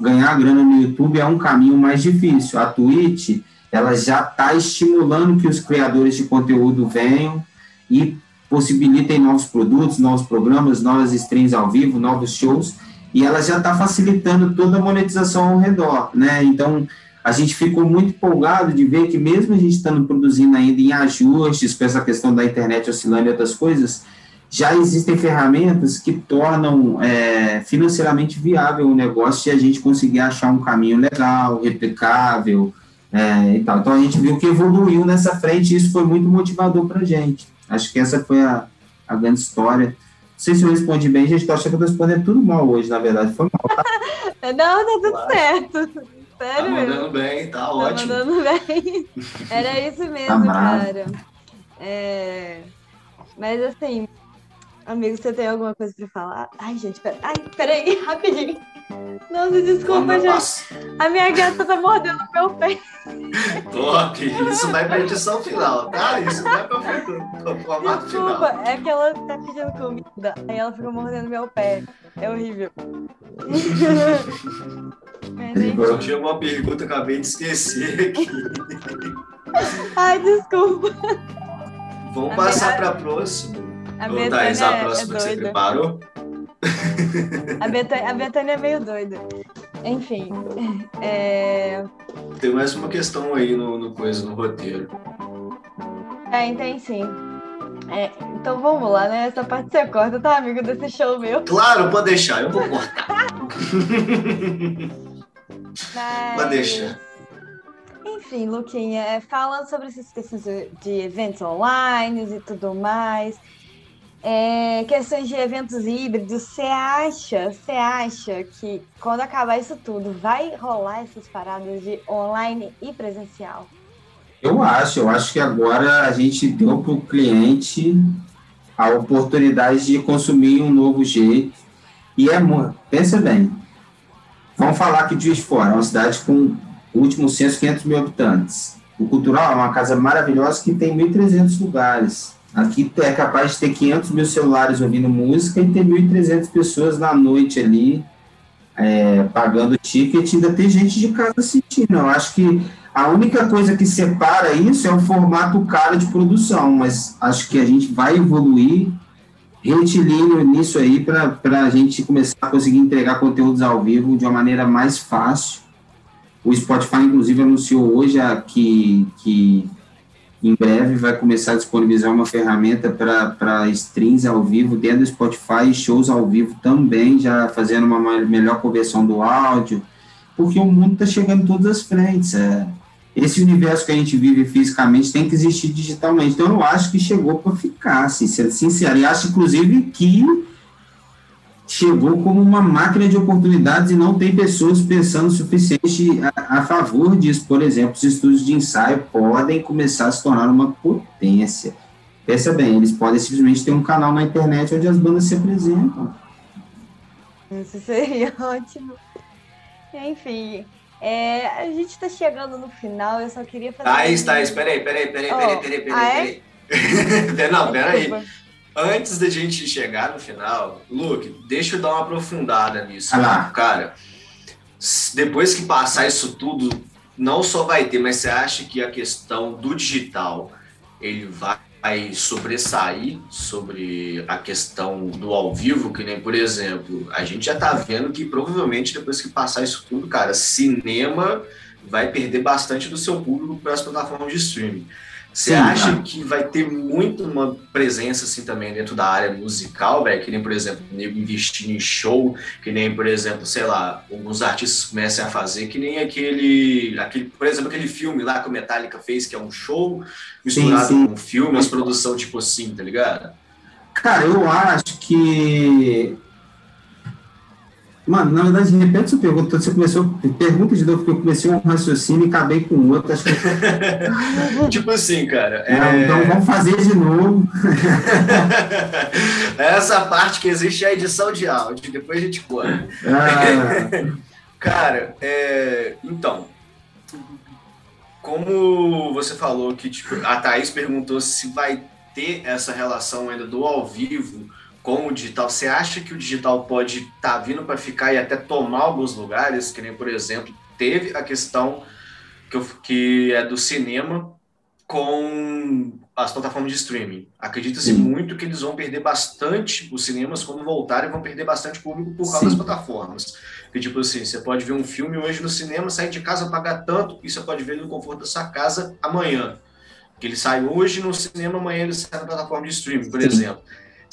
Speaker 3: ganhar grana no YouTube é um caminho mais difícil. A Twitch, ela já está estimulando que os criadores de conteúdo venham e possibilitem novos produtos, novos programas, novas streams ao vivo, novos shows, e ela já está facilitando toda a monetização ao redor, né? Então, a gente ficou muito empolgado de ver que mesmo a gente estando produzindo ainda em ajustes com essa questão da internet oscilando e outras coisas, já existem ferramentas que tornam é, financeiramente viável o negócio e a gente conseguir achar um caminho legal, replicável é, e tal. Então a gente viu que evoluiu nessa frente e isso foi muito motivador para a gente. Acho que essa foi a, a grande história. Não sei se eu respondi bem, gente, tô achando que eu tô respondendo tudo mal hoje, na verdade. Foi mal, tá?
Speaker 2: Não, tá tudo certo.
Speaker 1: Tá
Speaker 2: Sério mesmo.
Speaker 1: mandando bem, tá
Speaker 2: Tá
Speaker 1: ótimo.
Speaker 2: mandando bem. Era isso mesmo,
Speaker 3: Tá
Speaker 2: cara. É... Mas assim, amigo, você tem alguma coisa pra falar? Ai, gente, pera... Ai, peraí, rapidinho. Nossa, desculpa, gente. A minha gata tá mordendo meu pé.
Speaker 1: Top! Isso vai pra edição final, tá? Isso vai pra formato
Speaker 2: Desculpa,
Speaker 1: final.
Speaker 2: é que ela tá pedindo comida, aí ela fica mordendo meu pé. É horrível. Enfim.
Speaker 1: Eu tinha uma pergunta, acabei de esquecer aqui.
Speaker 2: Ai, desculpa.
Speaker 1: Vamos
Speaker 2: A
Speaker 1: passar para a próxima.
Speaker 2: A
Speaker 1: Ô, Thaís, a
Speaker 2: é
Speaker 1: próxima que você preparou?
Speaker 2: A Betânia, a Betânia é meio doida. Enfim. É...
Speaker 1: Tem mais uma questão aí no, no coisa, no roteiro.
Speaker 2: Tem, tem sim. É, então vamos lá, né? Essa parte você corta, tá, amigo, desse show meu.
Speaker 1: Claro, pode deixar, eu vou cortar.
Speaker 2: Mas...
Speaker 1: Pode deixar.
Speaker 2: Enfim, Luquinha, é, falando sobre essas questões de, eventos online e tudo mais, é, questões de eventos híbridos, você acha, você acha que quando acabar isso tudo, vai rolar essas paradas de online e presencial?
Speaker 3: Eu acho, eu acho que agora a gente deu para o cliente a oportunidade de consumir um novo jeito. E é. Pensa bem. Vamos falar que Juiz de Fora é uma cidade com o último censo 500 mil habitantes. O Cultural é uma casa maravilhosa que tem 1.300 lugares. Aqui é capaz de ter 500 mil celulares ouvindo música e ter 1.300 pessoas na noite ali é, pagando ticket ainda tem gente de casa assistindo. Eu acho que a única coisa que separa isso é o formato caro de produção, mas acho que a gente vai evoluir retilíneo nisso aí para a gente começar a conseguir entregar conteúdos ao vivo de uma maneira mais fácil. O Spotify, inclusive, anunciou hoje a, que, que em breve vai começar a disponibilizar uma ferramenta para streams ao vivo dentro do Spotify e shows ao vivo também, já fazendo uma ma- melhor conversão do áudio, porque o mundo está chegando em todas as frentes. É. Esse universo que a gente vive fisicamente tem que existir digitalmente. Então, eu acho que chegou para ficar, assim, sendo sincero. E acho, inclusive, que chegou como uma máquina de oportunidades e não tem pessoas pensando o suficiente a, a favor disso. Por exemplo, os estúdios de ensaio podem começar a se tornar uma potência. Pensa bem, eles podem simplesmente ter um canal na internet onde as bandas se apresentam.
Speaker 2: Isso seria ótimo. Enfim, é, a gente está chegando no final, eu só queria fazer.
Speaker 1: Thaís, Thaís, peraí, peraí, peraí,
Speaker 2: Oh,
Speaker 1: peraí, peraí, peraí,
Speaker 2: ah, é?
Speaker 1: peraí. Não, peraí. Antes da gente chegar no final, Luke, deixa eu dar uma aprofundada nisso.
Speaker 3: Ah.
Speaker 1: Cara, depois que passar isso tudo, não só vai ter, mas você acha que a questão do digital ele vai sobressair sobre a questão do ao vivo, que nem, por exemplo, a gente já tá vendo que provavelmente depois que passar isso tudo, cara, cinema vai perder bastante do seu público para as plataformas de streaming. Você
Speaker 3: Sim,
Speaker 1: acha
Speaker 3: cara.
Speaker 1: que vai ter muito uma presença assim também dentro da área musical, velho? Que nem, por exemplo, nego investindo em show, que nem, por exemplo, sei lá, alguns artistas comecem a fazer, que nem aquele, aquele, por exemplo, aquele filme lá que o Metallica fez, que é um show misturado
Speaker 3: sim.
Speaker 1: com um filme, as produção tipo assim, tá ligado?
Speaker 3: Cara, eu acho que. Mano, na verdade, repete sua pergunta. Você começou. Pergunta de novo, porque eu comecei um raciocínio e acabei com outro. Acho que...
Speaker 1: tipo assim, cara.
Speaker 3: Não,
Speaker 1: é-
Speaker 3: Então vamos fazer de novo.
Speaker 1: Essa parte que existe é a edição de áudio, depois a gente corta.
Speaker 3: Ah,
Speaker 1: Cara, é, então, como você falou que tipo, a Thaís perguntou se vai ter essa relação ainda do ao vivo com o digital, você acha que o digital pode estar vindo para ficar e até tomar alguns lugares, que nem, por exemplo, teve a questão que, eu- que é do cinema com as plataformas de streaming. Acredita-se muito que eles vão perder bastante, os cinemas, quando voltarem, vão perder bastante público por causa
Speaker 3: Sim.
Speaker 1: das plataformas. Que tipo assim, você pode ver um filme hoje no cinema, sair de casa, pagar tanto, e você pode ver no conforto da sua casa amanhã. Que ele sai hoje no cinema, amanhã ele sai na plataforma de streaming, por
Speaker 3: Sim.
Speaker 1: exemplo.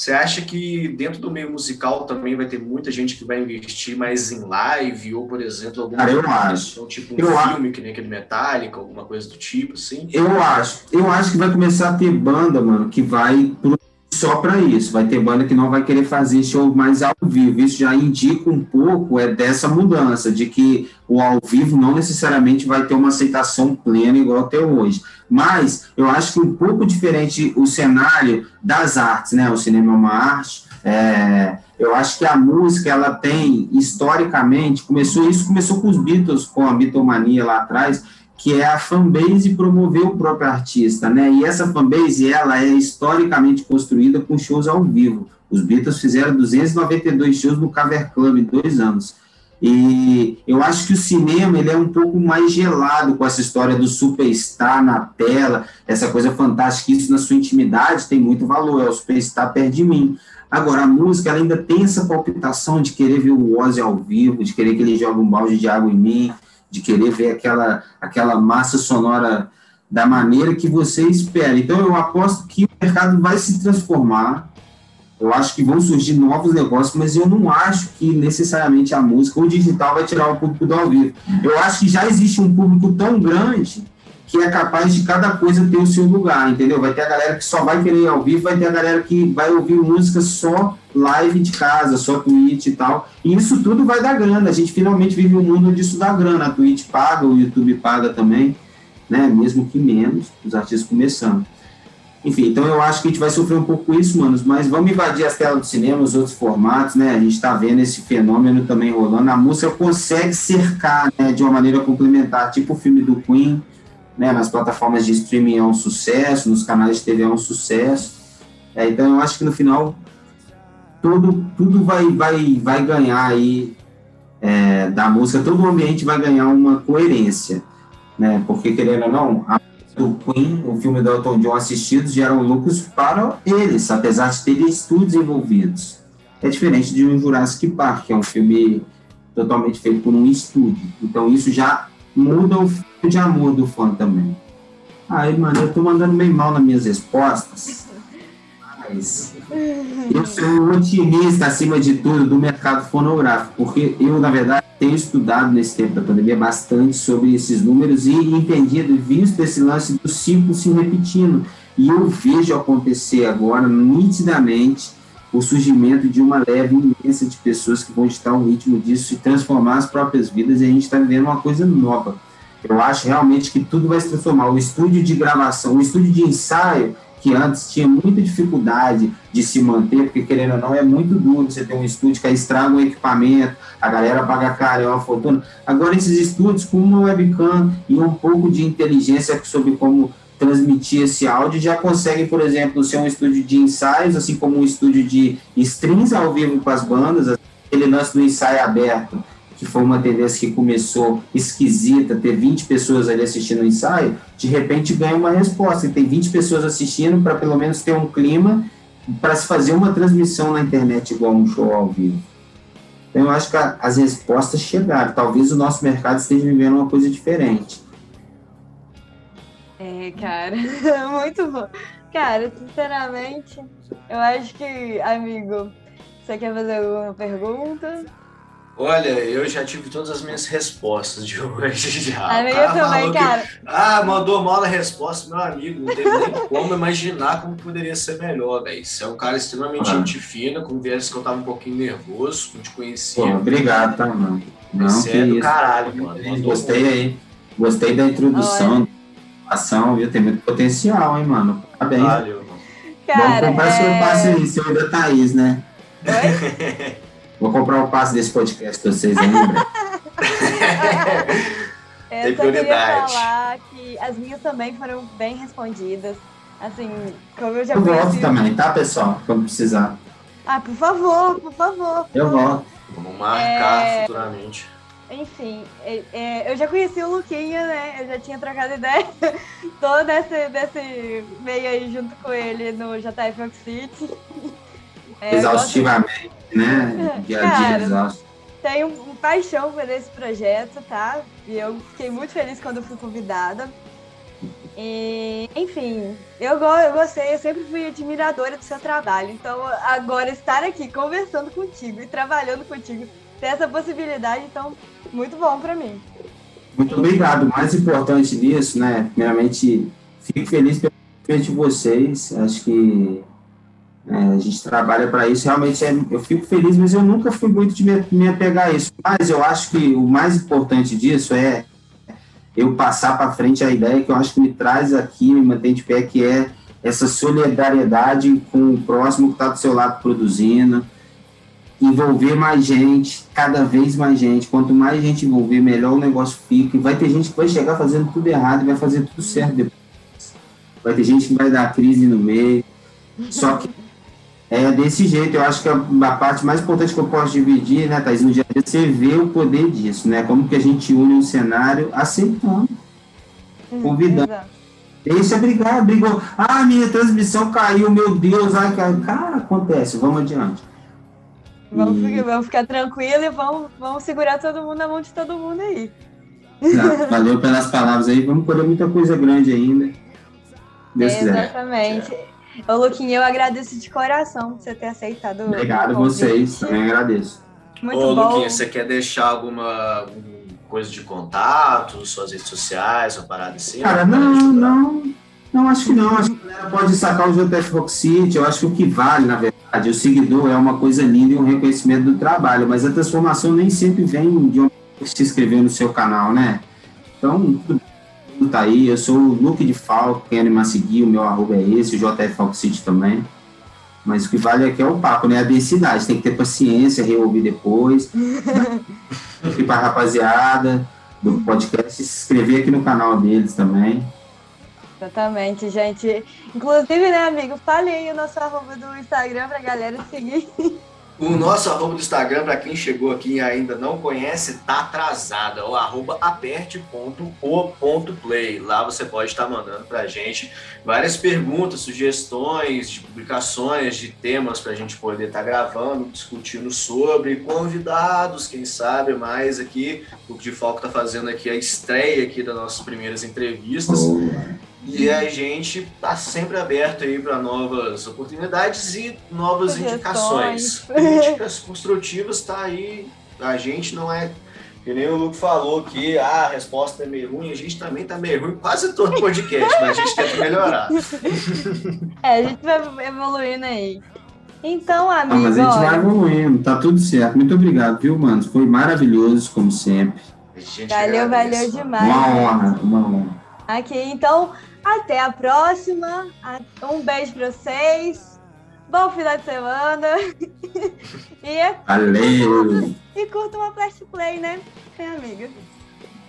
Speaker 1: Você acha que dentro do meio musical também vai ter muita gente que vai investir mais em live, ou, por exemplo, alguma
Speaker 3: Cara, eu acho.
Speaker 1: questão, tipo um
Speaker 3: Eu acho.
Speaker 1: filme, que nem aquele Metallica, alguma coisa do tipo, assim?
Speaker 3: eu acho. Eu acho que vai começar a ter banda, mano, que vai pro- só para isso. Vai ter banda que não vai querer fazer show mais ao vivo. Isso já indica um pouco é dessa mudança, de que o ao vivo não necessariamente vai ter uma aceitação plena igual até hoje. Mas eu acho que um pouco diferente o cenário das artes, né? O cinema é uma arte. é, eu acho que a música ela tem historicamente começou isso começou com os Beatles com a Beatlemania lá atrás que é a fanbase promover o próprio artista, né? E essa fanbase ela é historicamente construída com shows ao vivo. Os Beatles fizeram 292 shows no Cover Club em dois anos. E eu acho que o cinema ele é um pouco mais gelado com essa história do superstar na tela, essa coisa fantástica. Isso na sua intimidade tem muito valor. É o superstar perto de mim. Agora, a música ela ainda tem essa palpitação de querer ver o Ozzy ao vivo, de querer que ele jogue um balde de água em mim, de querer ver aquela, aquela massa sonora da maneira que você espera. Então, eu aposto que o mercado vai se transformar eu acho que vão surgir novos negócios, mas eu não acho que necessariamente a música ou o digital vai tirar o público do ao vivo. Eu acho que já existe um público tão grande que é capaz de cada coisa ter o seu lugar, entendeu? Vai ter a galera que só vai querer ao vivo, vai ter a galera que vai ouvir música só live de casa, só Twitch e tal. E isso tudo vai dar grana. A gente finalmente vive um mundo disso dá grana. A Twitch paga, o YouTube paga também, né? Mesmo que menos, os artistas começando. Enfim, então eu acho que a gente vai sofrer um pouco com isso, manos, mas vamos invadir as telas do cinema, os outros formatos, né? A gente está vendo esse fenômeno também rolando. A música consegue cercar, né, de uma maneira complementar, tipo o filme do Queen, né? Nas plataformas de streaming é um sucesso, nos canais de TV é um sucesso. É, então eu acho que no final tudo, tudo vai, vai, vai ganhar aí é, da música, todo o ambiente vai ganhar uma coerência, né? Porque querendo ou não, a do Queen, o filme do Elton John assistidos geram lucros para eles, apesar de terem estudos envolvidos. É diferente de um Jurassic Park, que é um filme totalmente feito por um estúdio. Então isso já muda o filme de amor do fã também. Aí, mano, eu tô mandando meio mal nas minhas respostas. Mas eu sou um otimista, acima de tudo, do mercado fonográfico, porque eu, na verdade, tenho estudado nesse tempo da pandemia bastante sobre esses números e entendido visto esse lance do ciclo se repetindo. E eu vejo acontecer agora, nitidamente, o surgimento de uma leve imensa de pessoas que vão estar o ritmo disso e transformar as próprias vidas, e a gente está vivendo uma coisa nova. Eu acho realmente que tudo vai se transformar. O estúdio de gravação, o estúdio de ensaio, que antes tinha muita dificuldade de se manter, porque querendo ou não, é muito duro você ter um estúdio que estraga o equipamento, a galera paga caro, é uma fortuna. Agora, esses estúdios com uma webcam e um pouco de inteligência sobre como transmitir esse áudio, já conseguem, por exemplo, ser um estúdio de ensaios, assim como um estúdio de strings ao vivo com as bandas, aquele lance do ensaio aberto que foi uma tendência que começou esquisita, ter 20 pessoas ali assistindo o ensaio, de repente ganha uma resposta. E tem 20 pessoas assistindo para pelo menos ter um clima para se fazer uma transmissão na internet igual um show ao vivo. Então, eu acho que as respostas chegaram. Talvez o nosso mercado esteja vivendo uma coisa diferente.
Speaker 2: É, cara, muito bom. Cara, sinceramente, eu acho que, amigo, você quer fazer alguma pergunta?
Speaker 1: Olha, eu já tive todas as minhas respostas de hoje já.
Speaker 2: A minha também, cara.
Speaker 1: Ah, mandou mal a resposta, meu amigo. Não teve nem como imaginar como poderia ser melhor, velho. Você é um cara extremamente ah. gente fina, com vezes que eu tava um pouquinho nervoso, não te conhecia.
Speaker 3: Pô, obrigado, tá, mano.
Speaker 1: Não, Você é do caralho, mano.
Speaker 3: Gostei aí. Gostei da introdução, da ação, viu? Tem muito potencial, hein, mano. Parabéns. Valeu, mano. Cara, Vamos comprar é... seu passe aí, seu da Thaís, né? Oi? Vou comprar o passe desse podcast pra vocês ainda.
Speaker 2: eu Tem prioridade. falar que as minhas também foram bem respondidas. Assim, como eu já
Speaker 3: Eu conheci... volto também, tá, pessoal? Quando precisar.
Speaker 2: Ah, por favor, por favor.
Speaker 3: Eu volto.
Speaker 1: Vamos marcar é... futuramente.
Speaker 2: Enfim, é, é, eu já conheci o Luquinha, né? Eu já tinha trocado ideia todo esse, desse meio aí junto com ele no JF Ox City.
Speaker 3: É, Exaustivamente né? Dia a dia exausto.
Speaker 2: Tenho um paixão por esse projeto, tá? E eu fiquei muito feliz quando fui convidada. E, enfim, eu, eu gostei, eu sempre fui admiradora do seu trabalho. Então, agora estar aqui conversando contigo e trabalhando contigo, ter essa possibilidade, então, muito bom para mim.
Speaker 3: Muito obrigado. Mais importante nisso, né? Primeiramente, fico feliz pelo de vocês. Acho que é, a gente trabalha para isso, realmente é, eu fico feliz, mas eu nunca fui muito de me, me apegar a isso. Mas eu acho que o mais importante disso é eu passar para frente a ideia que eu acho que me traz aqui, me mantém de pé, que é essa solidariedade com o próximo que está do seu lado produzindo, envolver mais gente, cada vez mais gente. Quanto mais gente envolver, melhor o negócio fica. E vai ter gente que vai chegar fazendo tudo errado e vai fazer tudo certo depois. Vai ter gente que vai dar crise no meio. Só que é desse jeito. Eu acho que a, a, parte mais importante que eu posso dividir, né, Thaís, no dia a dia, você vê o poder disso, né? Como que a gente une um cenário aceitando, hum, convidando. Deixa brigar, brigou. Ah, minha transmissão caiu, meu Deus, ai, cara, cara acontece, vamos adiante.
Speaker 2: Vamos, e... ficar, vamos ficar tranquilo e vamos, vamos segurar todo mundo na mão de todo mundo aí.
Speaker 3: Tá, valeu pelas palavras aí, vamos colher muita coisa grande ainda.
Speaker 2: Deus Exatamente. Quiser. Ô, Luquinha, eu agradeço de coração por você ter aceitado.
Speaker 3: Obrigado a vocês, também agradeço.
Speaker 1: Muito Ô, bom. Luquinha, você quer deixar alguma coisa de contato, suas redes sociais, uma parada assim?
Speaker 3: Cara, não, não. Não, acho que não. Acho que a galera pode sacar o JF Rock City. Eu acho que o que vale, na verdade, o seguidor é uma coisa linda e um reconhecimento do trabalho, mas a transformação nem sempre vem de uma se inscrever no seu canal, né? Então, tudo tá aí. Eu sou o Luke de Falco, quem animar seguir, o meu arroba é esse, o JF Falco City também. Mas o que vale aqui é o papo, né? A densidade. Tem que ter paciência, reouvir depois. e pra rapaziada do podcast se inscrever aqui no canal deles também.
Speaker 2: Exatamente, gente. Inclusive, né, amigo, fale aí o nosso arroba do Instagram pra galera seguir.
Speaker 1: O nosso arroba do Instagram, para quem chegou aqui e ainda não conhece, tá atrasado. É o arroba aperte.o.play. Lá você pode estar mandando para a gente várias perguntas, sugestões de publicações, de temas para a gente poder estar tá gravando, discutindo sobre, convidados, quem sabe mais aqui. O de Foco está fazendo aqui a estreia aqui das nossas primeiras entrevistas. Oh. E a gente está sempre aberto aí para novas oportunidades e novas indicações. Críticas construtivas está aí. A gente não é que nem o Luke falou que ah, a resposta é meio ruim, a gente também tá meio ruim quase todo podcast, mas a gente tenta melhorar.
Speaker 2: É, a gente vai evoluindo aí. Então, amigo. Ah,
Speaker 3: mas a gente vai evoluindo, tá tudo certo. Muito obrigado, viu, mano? Foi maravilhoso, como sempre.
Speaker 2: Valeu, valeu demais.
Speaker 3: Uma honra, uma honra.
Speaker 2: Aqui, então, até a próxima. Um beijo para vocês. Bom final de semana.
Speaker 3: e, Valeu!
Speaker 2: E curta uma Flash Play, né? É, amiga.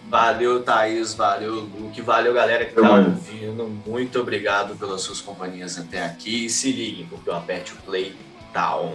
Speaker 1: Valeu, Thaís. Valeu, Luke. Valeu, galera que tá ouvindo. Muito obrigado pelas suas companhias até aqui. Se liguem, porque o Aperte o Play tá on.